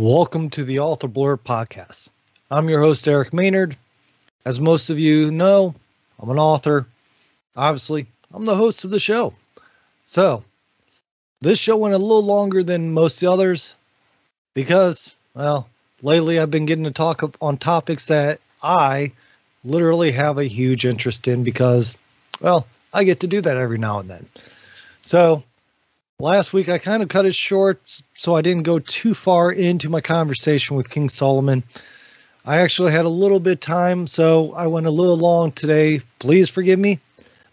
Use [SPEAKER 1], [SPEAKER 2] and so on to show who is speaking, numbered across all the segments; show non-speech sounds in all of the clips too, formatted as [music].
[SPEAKER 1] Welcome to the Author Blurb podcast. I'm your host, Eric Maynard. As most of you know, I'm an author. Obviously, I'm the host of the show. So, this show went a little longer than most the others because, well, lately I've been getting to talk on topics that I literally have a huge interest in because, well, I get to do that every now and then. So, last week I kind of cut it short so I didn't go too far into my conversation with King Solomon. I actually had a little bit time, so I went a little long today. Please forgive me.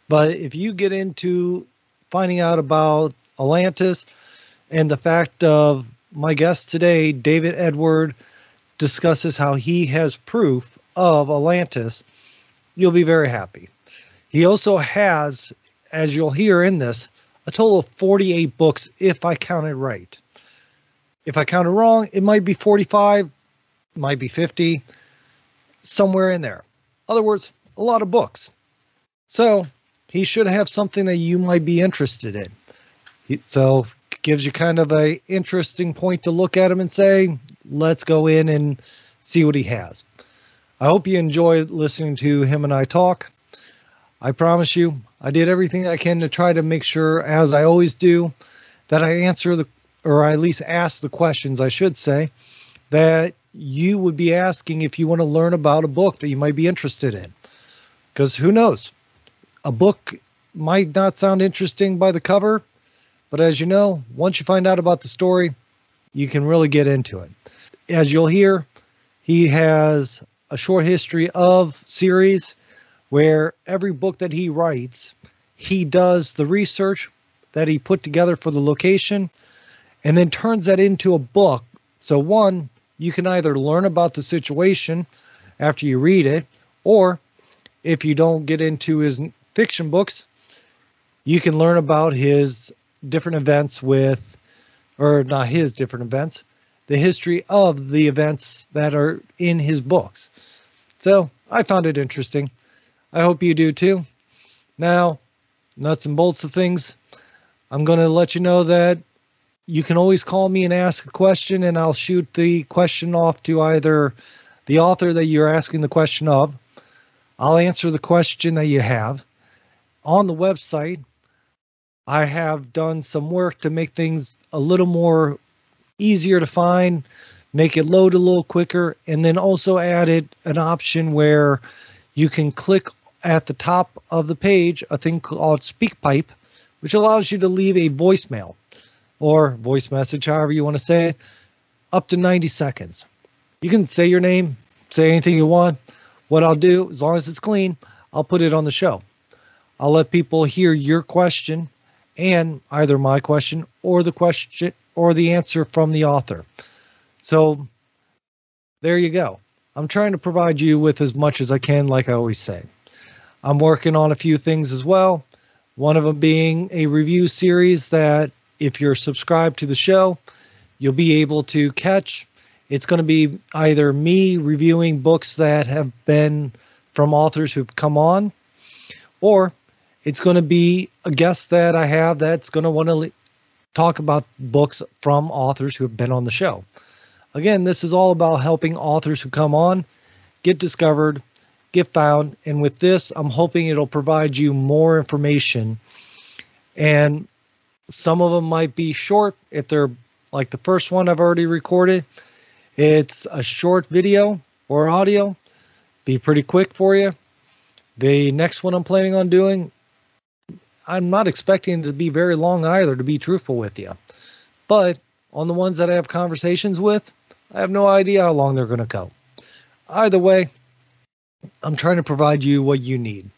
[SPEAKER 1] But if you get into finding out about Atlantis and the fact of my guest today, David Edward, discusses how he has proof of Atlantis, you'll be very happy. He also has, as you'll hear in this, a total of 48 books if I counted right. If I counted wrong, it might be 45, might be 50, somewhere in there. In other words, a lot of books. So he should have something that you might be interested in. So gives you kind of a interesting point to look at him and say, let's go in and see what he has. I hope you enjoy listening to him and I talk. I promise you, I did everything I can to try to make sure, as I always do, that I answer the, or at least ask the questions, I should say, that you would be asking if you want to learn about a book that you might be interested in. Because who knows? A book might not sound interesting by the cover, but as you know, once you find out about the story, you can really get into it. As you'll hear, he has a short history of series where every book that he writes, he does the research that he put together for the location and then turns that into a book. So, one, you can either learn about the situation after you read it, or if you don't get into his fiction books, you can learn about his different events with, or not his different events, the history of the events that are in his books. So I found it interesting. I hope you do too. Now, nuts and bolts of things. I'm going to let you know that you can always call me and ask a question, and I'll shoot the question off to either the author that you're asking the question of. I'll answer the question that you have. On the website, I have done some work to make things a little more easier to find, make it load a little quicker, and then also added an option where you can click at the top of the page a thing called SpeakPipe, which allows you to leave a voicemail or voice message, however you want to say it, up to 90 seconds. You can say your name, say anything you want. What I'll do, as long as it's clean, I'll put it on the show. I'll let people hear your question and either my question or the question or the answer from the author. So there you go. I'm trying to provide you with as much as I can, like I always say. I'm working on a few things as well. One of them being a review series that, if you're subscribed to the show, you'll be able to catch. It's going to be either me reviewing books that have been from authors who've come on, or it's going to be a guest that I have that's going to want to talk about books from authors who have been on the show. Again, this is all about helping authors who come on get discovered, get found, and with this, I'm hoping it'll provide you more information. And some of them might be short if they're like the first one I've already recorded. It's a short video or audio, be pretty quick for you. The next one I'm planning on doing I'm not expecting to be very long either, to be truthful with you. But on the ones that I have conversations with, I have no idea how long they're going to go. Either way, I'm trying to provide you what you need.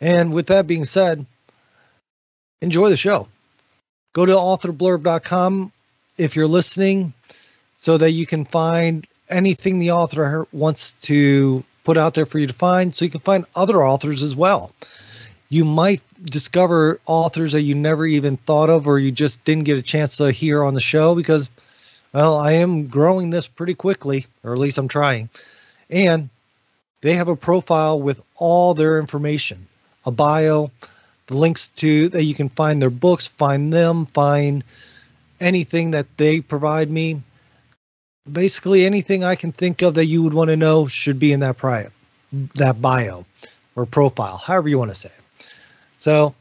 [SPEAKER 1] And with that being said, enjoy the show. Go to authorblurb.com if you're listening so that you can find anything the author wants to put out there for you to find so you can find other authors as well you might discover authors that you never even thought of or you just didn't get a chance to hear on the show because well i am growing this pretty quickly or at least i'm trying and they have a profile with all their information a bio the links to that you can find their books find them find anything that they provide me basically anything I can think of that you would want to know should be in that bio, that bio or profile, however you want to say it. So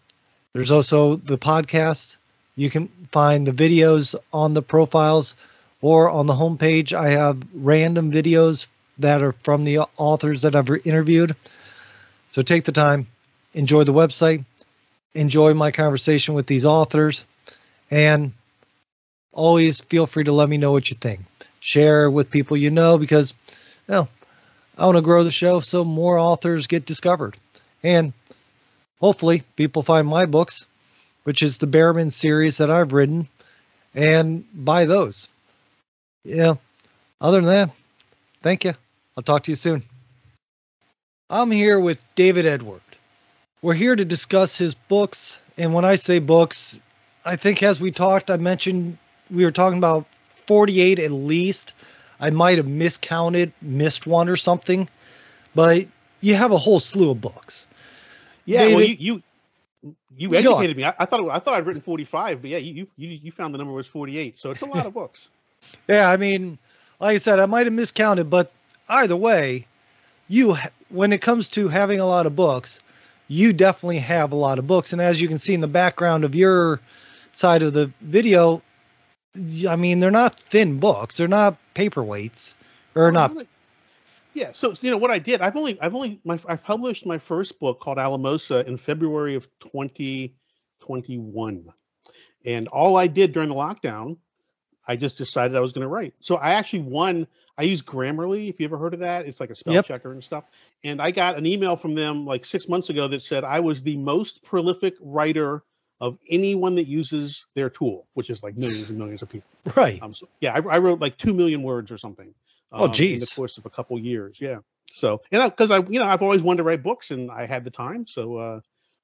[SPEAKER 1] there's also the podcast. You can find the videos on the profiles or on the homepage. I have random videos that are from the authors that I've interviewed. So take the time, enjoy the website, enjoy my conversation with these authors, and always feel free to let me know what you think. Share with people you know because, you know, I want to grow the show so more authors get discovered. And hopefully people find my books, which is the Behrman series that I've written, and buy those. Yeah. Other than that, thank you. I'll talk to you soon. I'm here with David Edward. We're here to discuss his books, and when I say books, I think as we talked, I mentioned we were talking about 48 at least. I might have miscounted, missed one or something, but you have a whole slew of books.
[SPEAKER 2] Yeah, David, well, you you you educated me. I, I, thought I thought I'd written 45, but yeah, you you you found the number was 48, so it's a lot of books.
[SPEAKER 1] Yeah, I mean, like I said, I might have miscounted, but either way, you when it comes to having a lot of books, you definitely have a lot of books, and as you can see in the background of your side of the video, I mean, they're not thin books. They're not paperweights, or not.
[SPEAKER 2] Yeah. So you know what I did? I've only I've only my I published my first book called Alamosa in February of 2021, and all I did during the lockdown, I just decided I was going to write. So I actually won. I use Grammarly. If you ever heard of that, it's like a spell yep. checker and stuff. And I got an email from them like six months ago that said I was the most prolific writer of anyone that uses their tool, which is like millions and millions of people. [laughs]
[SPEAKER 1] Right.
[SPEAKER 2] Um, so, yeah, I, I, wrote like two million words or something.
[SPEAKER 1] Oh, um, oh, geez.
[SPEAKER 2] In the course of a couple years, yeah. So, and because I, I, you know, I've always wanted to write books, and I had the time, so, uh,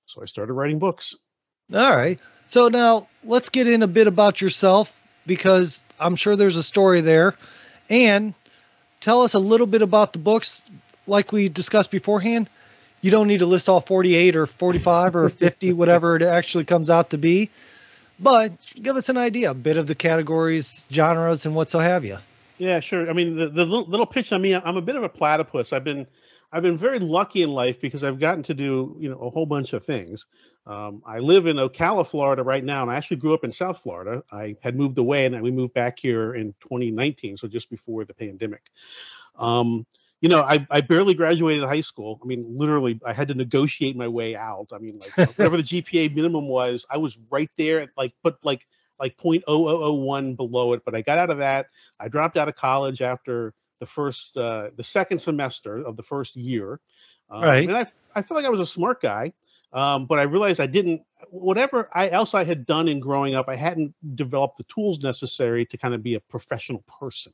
[SPEAKER 2] so I started writing books.
[SPEAKER 1] All right. So now let's get in a bit about yourself because I'm sure there's a story there, and tell us a little bit about the books, like we discussed beforehand you don't need to list all 48 or 45 or 50, [laughs] whatever it actually comes out to be. But give us an idea, a bit of the categories, genres, and what so have you.
[SPEAKER 2] Yeah, sure. I mean, the, the little, little pitch on me, I'm a bit of a platypus. I've been I've been very lucky in life because I've gotten to do you know a whole bunch of things. Um, I live in Ocala, Florida, right now, and I actually grew up in South Florida. I had moved away, and we moved back here in 2019, so just before the pandemic. Um, you know, I, I barely graduated high school. I mean, literally, I had to negotiate my way out. I mean, like [laughs] whatever the GPA minimum was, I was right there at like, but like, like 0.0001 below it. But I got out of that. I dropped out of college after the first, uh, the second semester of the first year.
[SPEAKER 1] Um, right.
[SPEAKER 2] And I, I felt like I was a smart guy. Um, but I realized I didn't, whatever I, else I had done in growing up, I hadn't developed the tools necessary to kind of be a professional person.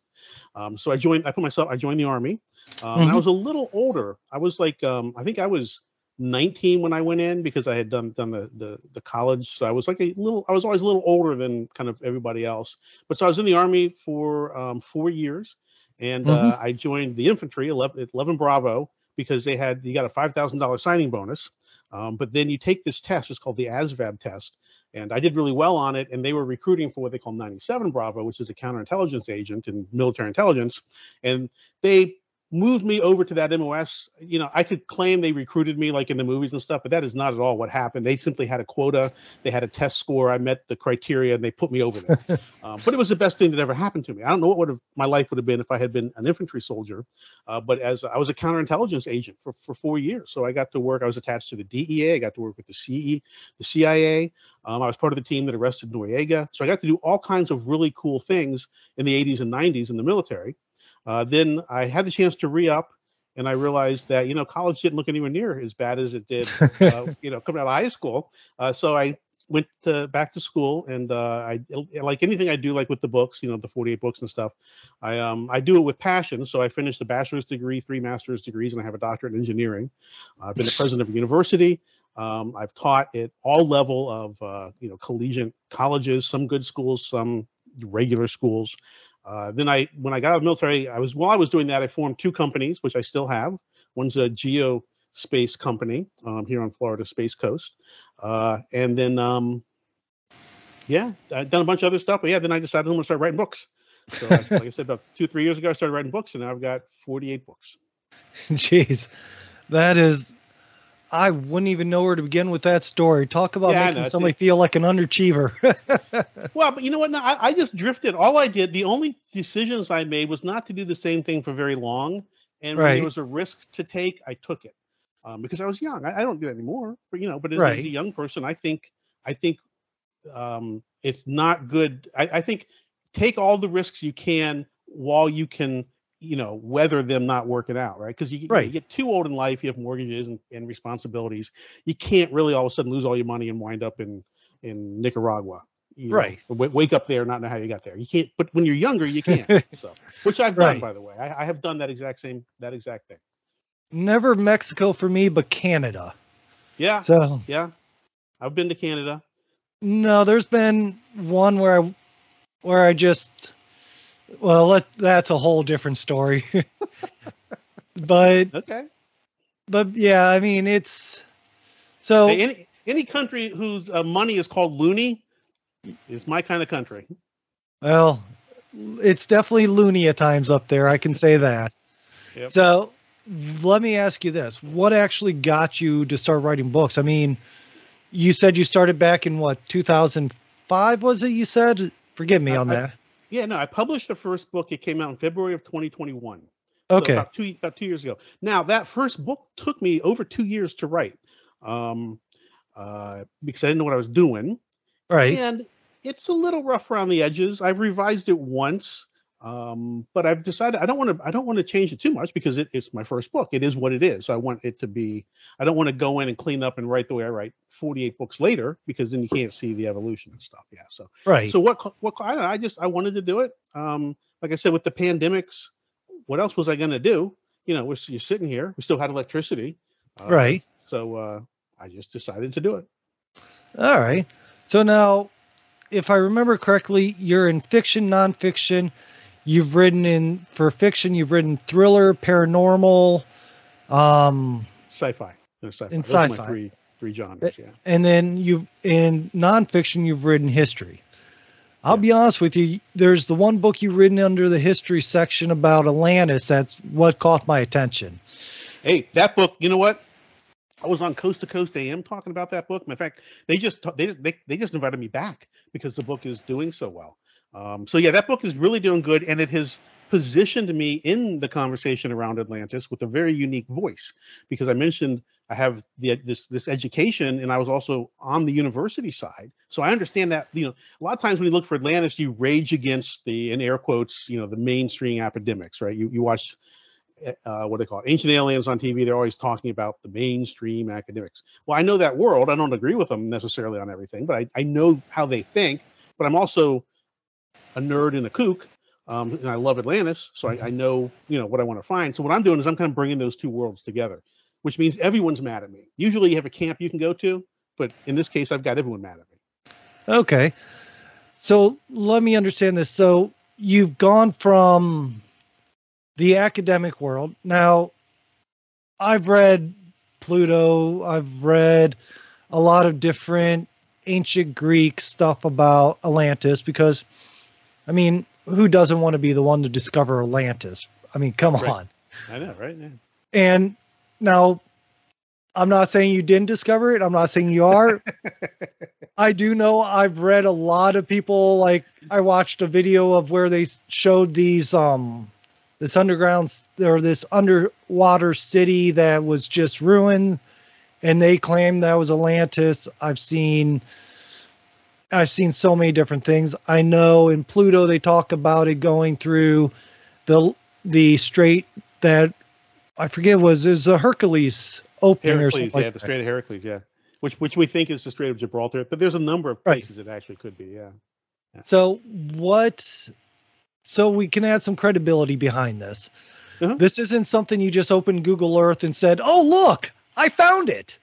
[SPEAKER 2] Um, so I joined, I put myself, I joined the army. Um, mm-hmm. I was a little older. I was like, um, I think I was 19 when I went in because I had done done the, the the college. So I was like a little. I was always a little older than kind of everybody else. But so I was in the army for um, four years, and mm-hmm. uh, I joined the infantry 11, 11 Bravo because they had you got a five thousand dollar signing bonus. Um, but then you take this test. It's called the ASVAB test. And I did really well on it, and they were recruiting for what they call 97 Bravo, which is a counterintelligence agent in military intelligence. And they moved me over to that MOS. You know, I could claim they recruited me like in the movies and stuff, but that is not at all what happened. They simply had a quota, they had a test score, I met the criteria, and they put me over there. um, [laughs] but it was the best thing that ever happened to me. I don't know what would have my life would have been if I had been an infantry soldier, uh, but as I was a counterintelligence agent for, for four years, so I got to work. I was attached to the DEA. I got to work with the CE, the CIA. Um, I was part of the team that arrested Noriega, so I got to do all kinds of really cool things in the 80s and 90s in the military. Uh, then I had the chance to re up, and I realized that you know college didn't look anywhere near as bad as it did, uh, [laughs] you know, coming out of high school. Uh, so I went to, back to school, and uh, I like anything I do, like with the books, you know, the 48 books and stuff. I um I do it with passion. So I finished a bachelor's degree, three master's degrees, and I have a doctorate in engineering. I've been the [laughs] president of a university. Um, I've taught at all level of uh, you know collegiate colleges, some good schools, some regular schools. Uh, then I, when I got out of the military, I was while I was doing that, I formed two companies, which I still have. One's a geospace company um, here on Florida Space Coast, uh, and then um, yeah, I've done a bunch of other stuff. But yeah, then I decided I'm to start writing books. So, like I said, about two, three years ago, I started writing books, and now I've got 48 books. [laughs]
[SPEAKER 1] Jeez, that is. I wouldn't even know where to begin with that story. Talk about
[SPEAKER 2] Yeah,
[SPEAKER 1] making somebody feel like an underachiever. [laughs]
[SPEAKER 2] Well, but you know what? No, I, I just drifted. All I did, the only decisions I made was not to do the same thing for very long. And when
[SPEAKER 1] Right.
[SPEAKER 2] there was a risk to take, I took it um, because I was young. I, I don't do it anymore, but you know, but as, as a young person, I think, I think um, it's not good. I, I think take all the risks you can while you can, you know, weather them not working out, right? Because you, know,
[SPEAKER 1] Right.
[SPEAKER 2] you get too old in life, you have mortgages and, and responsibilities. You can't really all of a sudden lose all your money and wind up in in Nicaragua. you know,
[SPEAKER 1] Right.
[SPEAKER 2] w- wake up there, not know how you got there. You can't. But when you're younger, you can. [laughs] so, which I've
[SPEAKER 1] Right.
[SPEAKER 2] done, by the way. I, I have done that exact same that exact thing.
[SPEAKER 1] Never Mexico for me, but Canada.
[SPEAKER 2] Yeah,
[SPEAKER 1] So
[SPEAKER 2] yeah. I've been to Canada.
[SPEAKER 1] no, there's been one where I, where I just, well, let, that's a whole different story. [laughs] but
[SPEAKER 2] Okay.
[SPEAKER 1] but yeah, I mean it's so
[SPEAKER 2] Hey, any any country whose uh, money is called loony is my kind of country.
[SPEAKER 1] well, it's definitely loony at times up there. I can say that.
[SPEAKER 2] Yep.
[SPEAKER 1] So let me ask you this: What actually got you to start writing books? I mean, you said you started back in what 2005 was it? You said. Forgive me
[SPEAKER 2] I-
[SPEAKER 1] on that.
[SPEAKER 2] Yeah, no, I published the first book. It came out in February of 2021. So
[SPEAKER 1] Okay.
[SPEAKER 2] about two about two years ago. Now that first book took me over two years to write, um, uh, because I didn't know what I was doing.
[SPEAKER 1] Right.
[SPEAKER 2] and it's a little rough around the edges. I've revised it once, um, but I've decided I don't want to. I don't want to change it too much because it, it's my first book. It is what it is. So I want it to be. I don't want to go in and clean up and write the way I write 48 books later because then you can't see the evolution and stuff. Yeah. So
[SPEAKER 1] Right.
[SPEAKER 2] so what? What? I don't know. I just I wanted to do it. Um, like I said, with the pandemics, what else was I going to do? You know, we're you're sitting here. We still had electricity. Uh,
[SPEAKER 1] right.
[SPEAKER 2] So uh, I just decided to do it.
[SPEAKER 1] All right. So now, if I remember correctly, you're in fiction, nonfiction. You've written in for fiction. You've written thriller, paranormal, um,
[SPEAKER 2] Sci-fi. No, sci-fi.
[SPEAKER 1] In
[SPEAKER 2] Those
[SPEAKER 1] sci-fi.
[SPEAKER 2] three three genres. Yeah.
[SPEAKER 1] and then you in nonfiction you've written history. I'll
[SPEAKER 2] Yeah.
[SPEAKER 1] be honest with you. There's the one book you've written under the history section about Atlantis. That's what caught my attention.
[SPEAKER 2] Hey, that book. You know what? I was on Coast to Coast AM talking about that book. In fact, they just they they they just invited me back because the book is doing so well. Um, so yeah, that book is really doing good, and it has positioned me in the conversation around Atlantis with a very unique voice because I mentioned I have the this this education, and I was also on the university side, so I understand that you know a lot of times when you look for Atlantis, you rage against the in air quotes you know the mainstream academics, right? You you watch uh, what they call it, ancient aliens on TV. They're always talking about the mainstream academics. Well, I know that world. I don't agree with them necessarily on everything, but I, I know how they think. But I'm also a nerd and a kook, um, and I love Atlantis, so I, I know you know what I want to find. So what I'm doing is I'm kind of bringing those two worlds together, which means everyone's mad at me. Usually you have a camp you can go to, but in this case, I've got everyone mad at me.
[SPEAKER 1] Okay. So let me understand this. So you've gone from the academic world. Now, I've read Pluto, I've read a lot of different ancient Greek stuff about Atlantis because, I mean, who doesn't want to be the one to discover Atlantis? I mean, come
[SPEAKER 2] Right.
[SPEAKER 1] on.
[SPEAKER 2] I know, right? Yeah.
[SPEAKER 1] And now, I'm not saying you didn't discover it. I'm not saying you are. [laughs] I do know I've read a lot of people like I watched a video of where they showed these um this underground or this underwater city that was just ruined and they claimed that was Atlantis. I've seen I've seen so many different things. I know in Pluto they talk about it going through the the strait that I forget was is a Hercules opening or something
[SPEAKER 2] yeah,
[SPEAKER 1] like
[SPEAKER 2] the. Strait of Heracles, yeah. Which which we think is the Strait of Gibraltar, but there's a number of
[SPEAKER 1] Right.
[SPEAKER 2] places it actually could be, yeah.
[SPEAKER 1] So what? So we can add some credibility behind this.
[SPEAKER 2] Uh-huh.
[SPEAKER 1] This isn't something you just opened Google Earth and said, "Oh, look, I found it."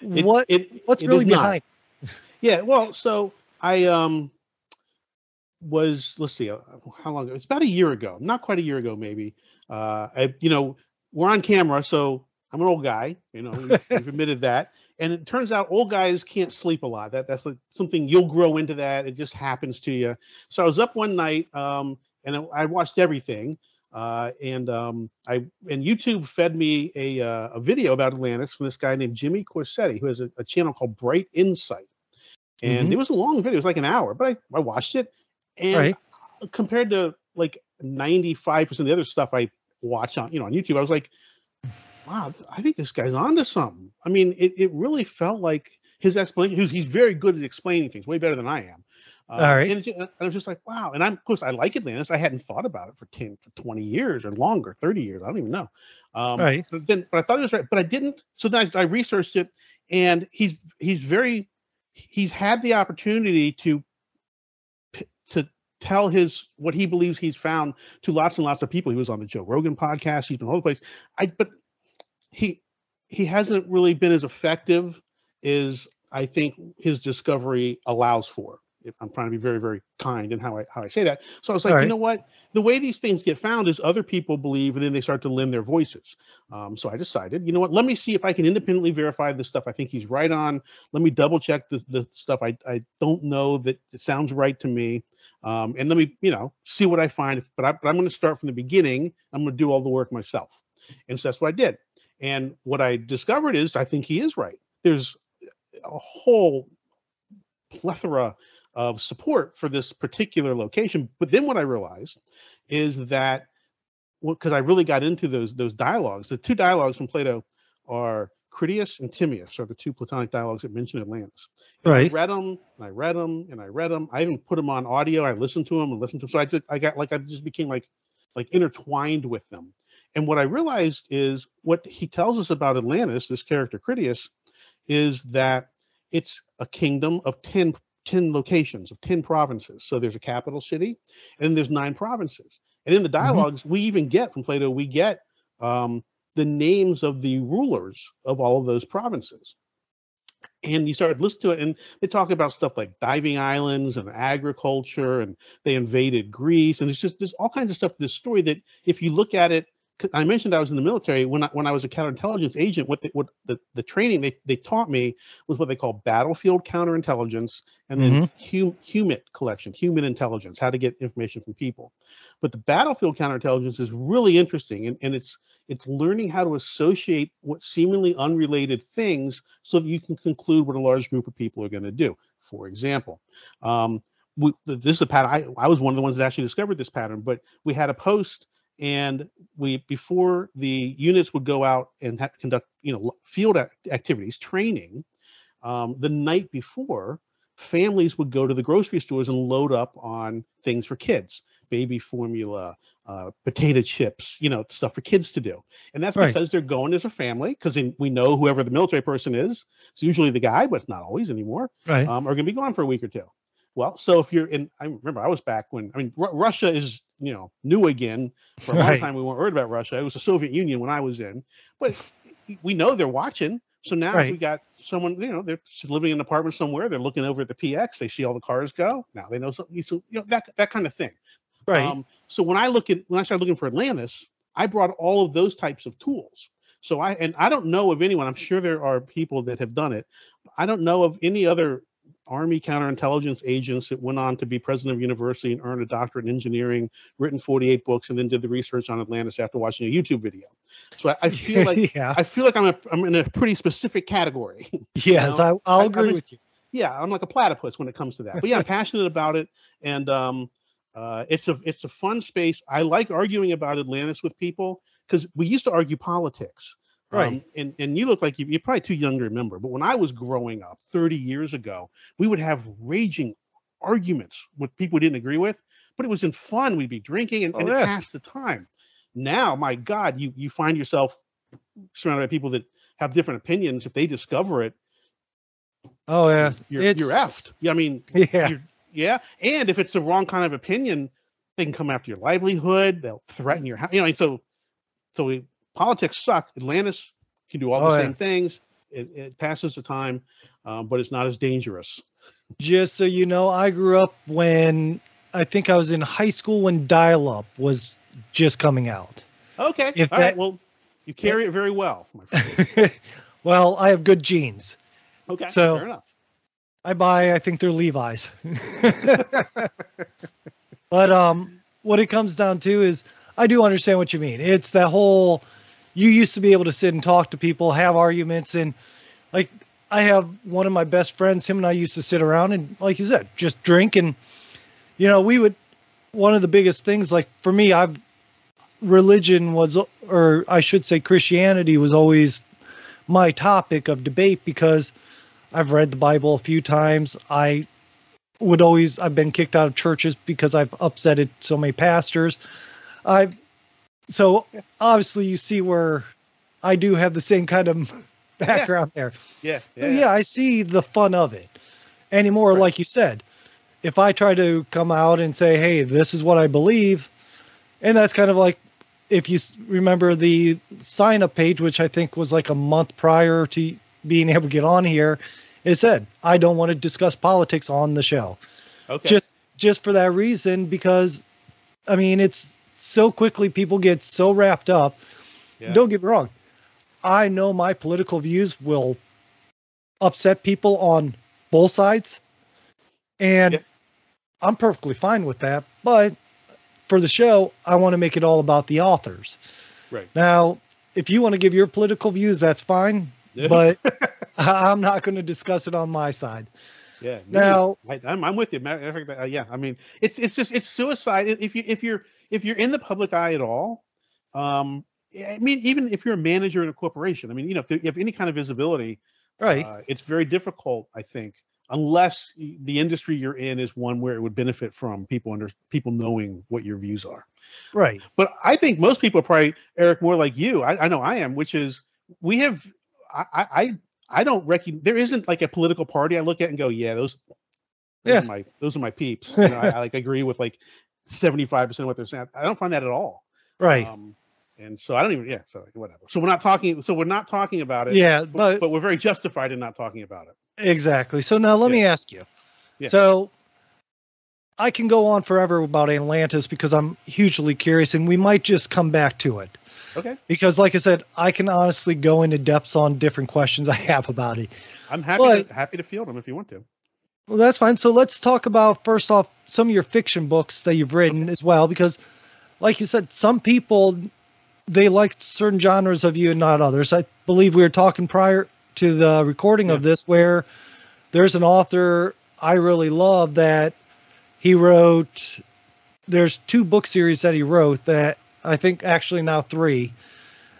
[SPEAKER 2] It-
[SPEAKER 1] what?
[SPEAKER 2] it,
[SPEAKER 1] what's
[SPEAKER 2] it
[SPEAKER 1] really behind? [laughs]
[SPEAKER 2] Yeah, well, so I um was let's see uh, how long ago? It's about a year ago, not quite a year ago, maybe. Uh, I, you know, we're on camera, so I'm an old guy. You know, we've, we've [laughs] admitted that, and it turns out old guys can't sleep a lot. That that's like something you'll grow into. That it just happens to you. So I was up one night. Um, and I watched everything. Uh, and um, I and YouTube fed me a uh, a video about Atlantis from this guy named Jimmy Corsetti, who has a, a channel called Bright Insight. And
[SPEAKER 1] Mhm.
[SPEAKER 2] it was a long video; it was like an hour, but I, I watched it. And
[SPEAKER 1] Right.
[SPEAKER 2] compared to like ninety five percent of the other stuff I watch on you know on YouTube, I was like, [sighs] wow, I think this guy's onto something. I mean, it, it really felt like his explanation. He's, he's very good at explaining things, way better than I am. Uh,
[SPEAKER 1] All right.
[SPEAKER 2] And, it ju- and I was just like, wow. And I'm, of course, I like Atlantis. I hadn't thought about it for 10, for 20 years or longer, 30 years. I don't even know. Um,
[SPEAKER 1] Right.
[SPEAKER 2] But then, but I thought it was right, but I didn't. So then I, I researched it, and he's he's very he's had the opportunity to to tell his what he believes he's found to lots and lots of people. He was on the Joe Rogan podcast. He's been all over the place. I but he he hasn't really been as effective as I think his discovery allows for. I'm trying to be very very kind in how I how I say that. So I was like,
[SPEAKER 1] All
[SPEAKER 2] you know what? The way these things get found is other people believe, and then they start to lend their voices. Um, so I decided, you know what? Let me see if I can independently verify the stuff I think he's right on. Let me double check the, the stuff I, I don't know that it sounds right to me. Um, and let me, you know, see what I find. But, I, but I'm going to start from the beginning. I'm going to do all the work myself. And so that's what I did. And what I discovered is I think he is right. There's a whole plethora of support for this particular location. But then what I realized is that because I really got into those those dialogues. The two dialogues from Plato are Critias and Timaeus are the two Platonic dialogues that mention Atlantis. And
[SPEAKER 1] Right.
[SPEAKER 2] I read them and I read them and I read them. I even put them on audio. I listened to them and listened to them. So I just I got like I just became like like intertwined with them. And what I realized is what he tells us about Atlantis, this character Critias, is that it's a kingdom of 10, 10 locations, of 10 provinces. So there's a capital city, and then there's nine provinces. And in the dialogues, we even get from Plato, we get um, the names of the rulers of all of those provinces. And you start listening to it, and they talk about stuff like diving islands and agriculture, and they invaded Greece, and it's just there's all kinds of stuff. This story that, if you look at it, I mentioned I was in the military when I, when I was a counterintelligence agent. What the, what the, the training they, they taught me was what they call battlefield counterintelligence, and then hum, human collection, human intelligence, how to get information from people. But the battlefield counterintelligence is really interesting, and, and it's it's learning how to associate what seemingly unrelated things so that you can conclude what a large group of people are going to do. For example, um, we, this is a pattern. I, I was one of the ones that actually discovered this pattern, but we had a post, and we before the units would go out and ha- conduct, you know, field activities, training. Um, the night before, families would go to the grocery stores and load up on things for kids, baby formula, uh, potato chips, you know, stuff for kids to do. And that's
[SPEAKER 1] Right.
[SPEAKER 2] because they're going as a family, because we know whoever the military person is, it's usually the guy, but it's not always anymore,
[SPEAKER 1] Right.
[SPEAKER 2] um, are going to be gone for a week or two. Well, so if you're in, I remember I was back when, I mean, Ru- Russia is, you know, new again. For [laughs] a long
[SPEAKER 1] Right.
[SPEAKER 2] time, we weren't worried about Russia. It was the Soviet Union when I was in, but we know they're watching. So now
[SPEAKER 1] Right.
[SPEAKER 2] we got someone, you know, they're living in an apartment somewhere. They're looking over at the PX. They see all the cars go. Now they know something. So, you know, that, that kind of thing.
[SPEAKER 1] Right.
[SPEAKER 2] Um, so when I look at when I started looking for Atlantis, I brought all of those types of tools. So I and I don't know of anyone. I'm sure there are people that have done it. I don't know of any other Army counterintelligence agents that went on to be president of university and earned a doctorate in engineering, written 48 books, and then did the research on Atlantis after watching a YouTube video. So I, I [laughs] feel like
[SPEAKER 1] yeah.
[SPEAKER 2] I feel like I'm a, I'm in a pretty specific category. [laughs]
[SPEAKER 1] yes,
[SPEAKER 2] know,
[SPEAKER 1] I, I'll
[SPEAKER 2] I- I
[SPEAKER 1] agree
[SPEAKER 2] was-
[SPEAKER 1] with you.
[SPEAKER 2] yeah, I'm like a platypus when it comes to that. But yeah, I'm [laughs] passionate about it, and um, uh, it's a it's a fun space. I like arguing about Atlantis with people because we used to argue politics.
[SPEAKER 1] Right.
[SPEAKER 2] Um, and and you look like you, you're probably too young to remember, but when I was growing up 30 years ago, we would have raging arguments with people we didn't agree with, but it was in fun. We'd be drinking and,
[SPEAKER 1] Oh,
[SPEAKER 2] and
[SPEAKER 1] yeah.
[SPEAKER 2] it passed the time. Now, my God, you you find yourself surrounded by people that have different opinions. If they discover it,
[SPEAKER 1] Oh yeah.
[SPEAKER 2] you're
[SPEAKER 1] it's,
[SPEAKER 2] you're effed. Yeah, I mean, [laughs]
[SPEAKER 1] Yeah.
[SPEAKER 2] yeah, and if it's the wrong kind of opinion, they can come after your livelihood. They'll threaten your house. You know, so so we, politics suck. Atlantis can do all
[SPEAKER 1] Oh,
[SPEAKER 2] the
[SPEAKER 1] yeah.
[SPEAKER 2] same things. It, it passes the time, um, but it's not as dangerous.
[SPEAKER 1] Just so you know, I grew up when I think I was in high school when dial-up was just coming out.
[SPEAKER 2] Okay,
[SPEAKER 1] If
[SPEAKER 2] all right.
[SPEAKER 1] that-
[SPEAKER 2] Well, you carry it very well, my [laughs]
[SPEAKER 1] well, I have good genes.
[SPEAKER 2] Okay,
[SPEAKER 1] So-
[SPEAKER 2] fair enough.
[SPEAKER 1] I buy, I think they're Levi's. [laughs] but um, what it comes down to is I do understand what you mean. It's that whole you used to be able to sit and talk to people, have arguments, and like I have one of my best friends. Him and I used to sit around and, like you said, just drink and you know we would. One of the biggest things, like for me, I've religion was, or I should say, Christianity was always my topic of debate because I've read the Bible a few times. I would always I've been kicked out of churches because I've upsetted so many pastors. I've so obviously you see where I do have the same kind of [laughs] background
[SPEAKER 2] yeah.
[SPEAKER 1] there.
[SPEAKER 2] Yeah,
[SPEAKER 1] yeah, yeah. I see the fun of it. Anymore, right. like you said, if I try to come out and say, "Hey, this is what I believe," and that's kind of like if you remember the sign up page, which I think was like a month prior to being able to get on here, it said, I don't want to discuss politics on the show.
[SPEAKER 2] Okay.
[SPEAKER 1] Just just for that reason, because I mean it's so quickly people get so wrapped up. Yeah. Don't get me wrong. I know my political views will upset people on both sides. And yeah. I'm perfectly fine with that. But for the show, I want to make it all about the authors.
[SPEAKER 2] Right.
[SPEAKER 1] Now, if you want to give your political views, that's fine. Yeah. But [laughs] [laughs] I'm not going to discuss it on my side.
[SPEAKER 2] Yeah.
[SPEAKER 1] Now,
[SPEAKER 2] I, am I'm with you. Uh, yeah. I mean, it's it's just it's suicide. If you if you're if you're in the public eye at all, um, I mean, even if you're a manager in a corporation, I mean, you know, if you have any kind of visibility,
[SPEAKER 1] right?
[SPEAKER 2] Uh, it's very difficult, I think, unless the industry you're in is one where it would benefit from people under people knowing what your views are.
[SPEAKER 1] Right.
[SPEAKER 2] But I think most people are probably Eric more like you. I, I know I am, which is we have I I I don't recognize there isn't like a political party I look at and go, yeah, those, those yeah. are my those are my peeps. You know, I, I, [laughs] like agree with like seventy five percent of what they're saying. I don't find that at all.
[SPEAKER 1] Right.
[SPEAKER 2] Um, and so I don't even yeah, so whatever. So we're not talking so we're not talking about it.
[SPEAKER 1] Yeah,
[SPEAKER 2] but
[SPEAKER 1] but,
[SPEAKER 2] but we're very justified in not talking about it.
[SPEAKER 1] Exactly. So now let yeah. me ask you.
[SPEAKER 2] Yeah.
[SPEAKER 1] So I can go on forever about Atlantis because I'm hugely curious and we might just come back to it.
[SPEAKER 2] Okay.
[SPEAKER 1] Because like I said, I can honestly go into depths on different questions I have about it.
[SPEAKER 2] I'm happy but, to, happy to field them if you want to.
[SPEAKER 1] Well, that's fine. So let's talk about first off some of your fiction books that you've written as well because like you said, some people they like certain genres of you and not others. I believe we were talking prior to the recording yeah. of this where there's an author I really love that he wrote there's two book series that he wrote that I think actually now three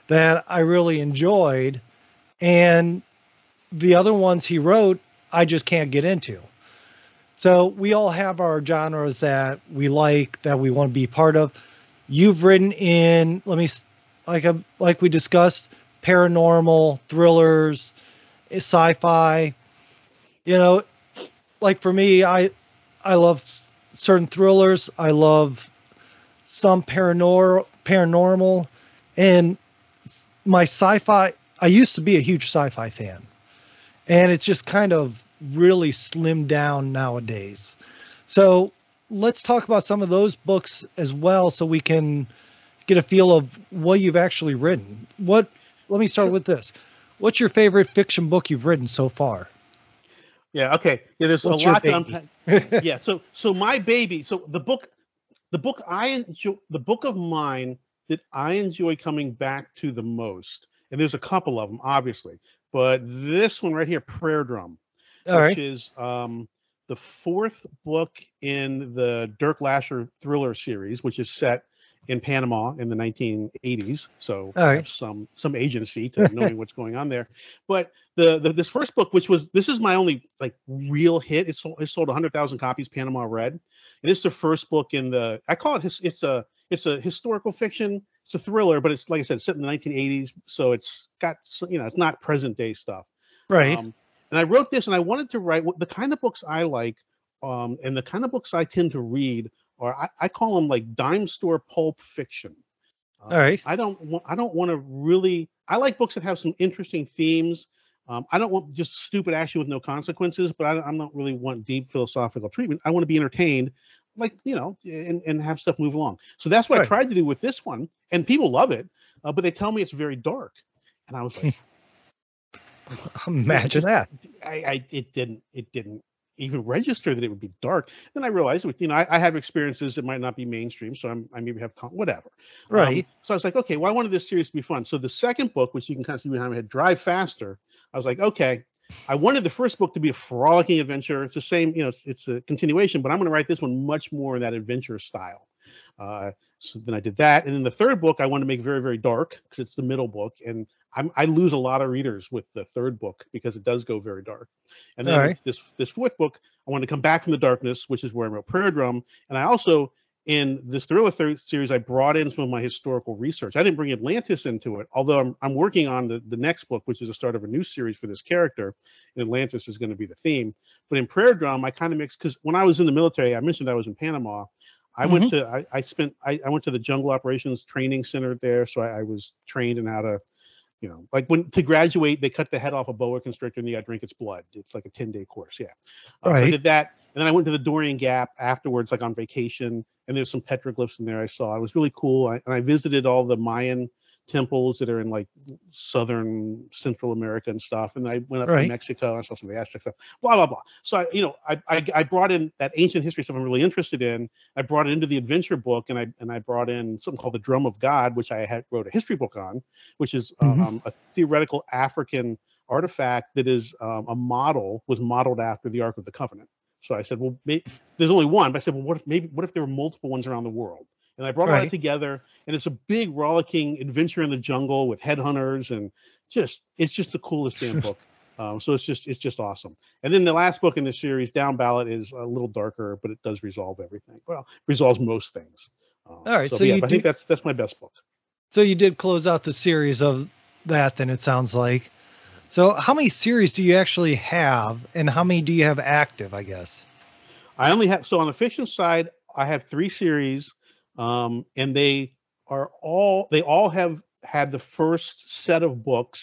[SPEAKER 1] that I really enjoyed and the other ones he wrote I just can't get into. So we all have our genres that we like that we want to be part of. You've written in let me like a, like we discussed paranormal thrillers eh, sci-fi. You know, like for me, I I love certain thrillers. I love some paranormal paranormal and my sci-fi I used to be a huge sci-fi fan. And it's just kind of really slimmed down nowadays. So, let's talk about some of those books as well so we can get a feel of what you've actually written. What let me start with this. What's your favorite fiction book you've written so far?
[SPEAKER 2] Yeah. Okay. Yeah. There's What's a lot to unpack. [laughs] yeah. So so my baby. So the book, the book I enjoy, the book of mine that I enjoy coming back to the most, and there's a couple of them, obviously, but this one right here, Prayer Drum,
[SPEAKER 1] All
[SPEAKER 2] which
[SPEAKER 1] right.
[SPEAKER 2] is um, the fourth book in the Dirk Lasher thriller series, which is set in Panama in the 1980s, so
[SPEAKER 1] right.
[SPEAKER 2] some some agency to knowing [laughs] what's going on there. But the, the, this first book, which was this is my only like real hit, it sold it sold 100,000 copies. Panama Red, and it's the first book in the I call it his, it's a it's a historical fiction. It's a thriller, but it's like I said, set in the 1980s, so it's got you know it's not present day stuff.
[SPEAKER 1] Right.
[SPEAKER 2] Um, and I wrote this, and I wanted to write the kind of books I like, um, and the kind of books I tend to read or I, I call them like dime store pulp fiction.
[SPEAKER 1] Uh, All right.
[SPEAKER 2] I don't want I don't want to really I like books that have some interesting themes. Um, I don't want just stupid action with no consequences, but I, I don't really want deep philosophical treatment. I want to be entertained, like you know, and, and have stuff move along. So that's what right. I tried to do with this one, and people love it, uh, but they tell me it's very dark, and I was like, [laughs] [laughs]
[SPEAKER 1] imagine that.
[SPEAKER 2] I, I it didn't it didn't even register that it would be dark. Then I realized, with you know, I, I have experiences that might not be mainstream, so I'm, I maybe have con- whatever. Um,
[SPEAKER 1] Right.
[SPEAKER 2] so I was like, okay, well, I wanted this series to be fun. So the second book, which you can kind of see behind my head, Drive Faster, I was like, okay, I wanted the first book to be a frolicking adventure. It's the same, you know, it's, it's a continuation, but I'm going to write this one much more in that adventure style. Uh, so then I did that, and then the third book I wanted to make very, very dark because it's the middle book, and I'm, I lose a lot of readers with the third book because it does go very dark. And then
[SPEAKER 1] Alright.
[SPEAKER 2] this this fourth book, I want to come back from the darkness, which is where I wrote Prayer Drum, and I also in this thriller series, I brought in some of my historical research. I didn't bring Atlantis into it, although I'm, I'm working on the, the next book, which is the start of a new series for this character. And Atlantis is going to be the theme. But in Prayer Drum, I kind of mixed because when I was in the military, I mentioned I was in Panama. I went mm-hmm. to I, I spent I, I went to the Jungle Operations Training Center there, so I, I was trained in how to, you know, like when to graduate, they cut the head off a boa constrictor and you got to drink its blood. It's like a ten day course, yeah. Uh, so I did that, and then I went to the Darién Gap afterwards, like on vacation, and there's some petroglyphs in there I saw. It was really cool, I, and I visited all the Mayan temples that are in like southern Central America and stuff. And I went up
[SPEAKER 1] Right.
[SPEAKER 2] to Mexico and I saw some of the Aztec stuff. Blah blah blah. So I, you know, I, I I brought in that ancient history stuff I'm really interested in. I brought it into the adventure book, and I and I brought in something called the Drum of God, which I had wrote a history book on, which is
[SPEAKER 1] Mhm.
[SPEAKER 2] um, a theoretical African artifact that is um, a model was modeled after the Ark of the Covenant. So I said, well, may, there's only one, but I said, well, what if maybe what if there were multiple ones around the world? And I brought all
[SPEAKER 1] Right.
[SPEAKER 2] that together, and it's a big rollicking adventure in the jungle with headhunters, and just it's just the coolest damn book. [laughs] Um, so it's just it's just awesome. And then the last book in the series, Down Ballot, is a little darker, but it does resolve everything. Well, resolves most things. Um,
[SPEAKER 1] All right,
[SPEAKER 2] So,
[SPEAKER 1] so
[SPEAKER 2] yeah, but I think that's that's my best book.
[SPEAKER 1] So you did close out the series of that, then it sounds like. So how many series do you actually have, and how many do you have active? I guess.
[SPEAKER 2] I only have so on the fiction side, I have three series, um, and they are all they all have had the first set of books.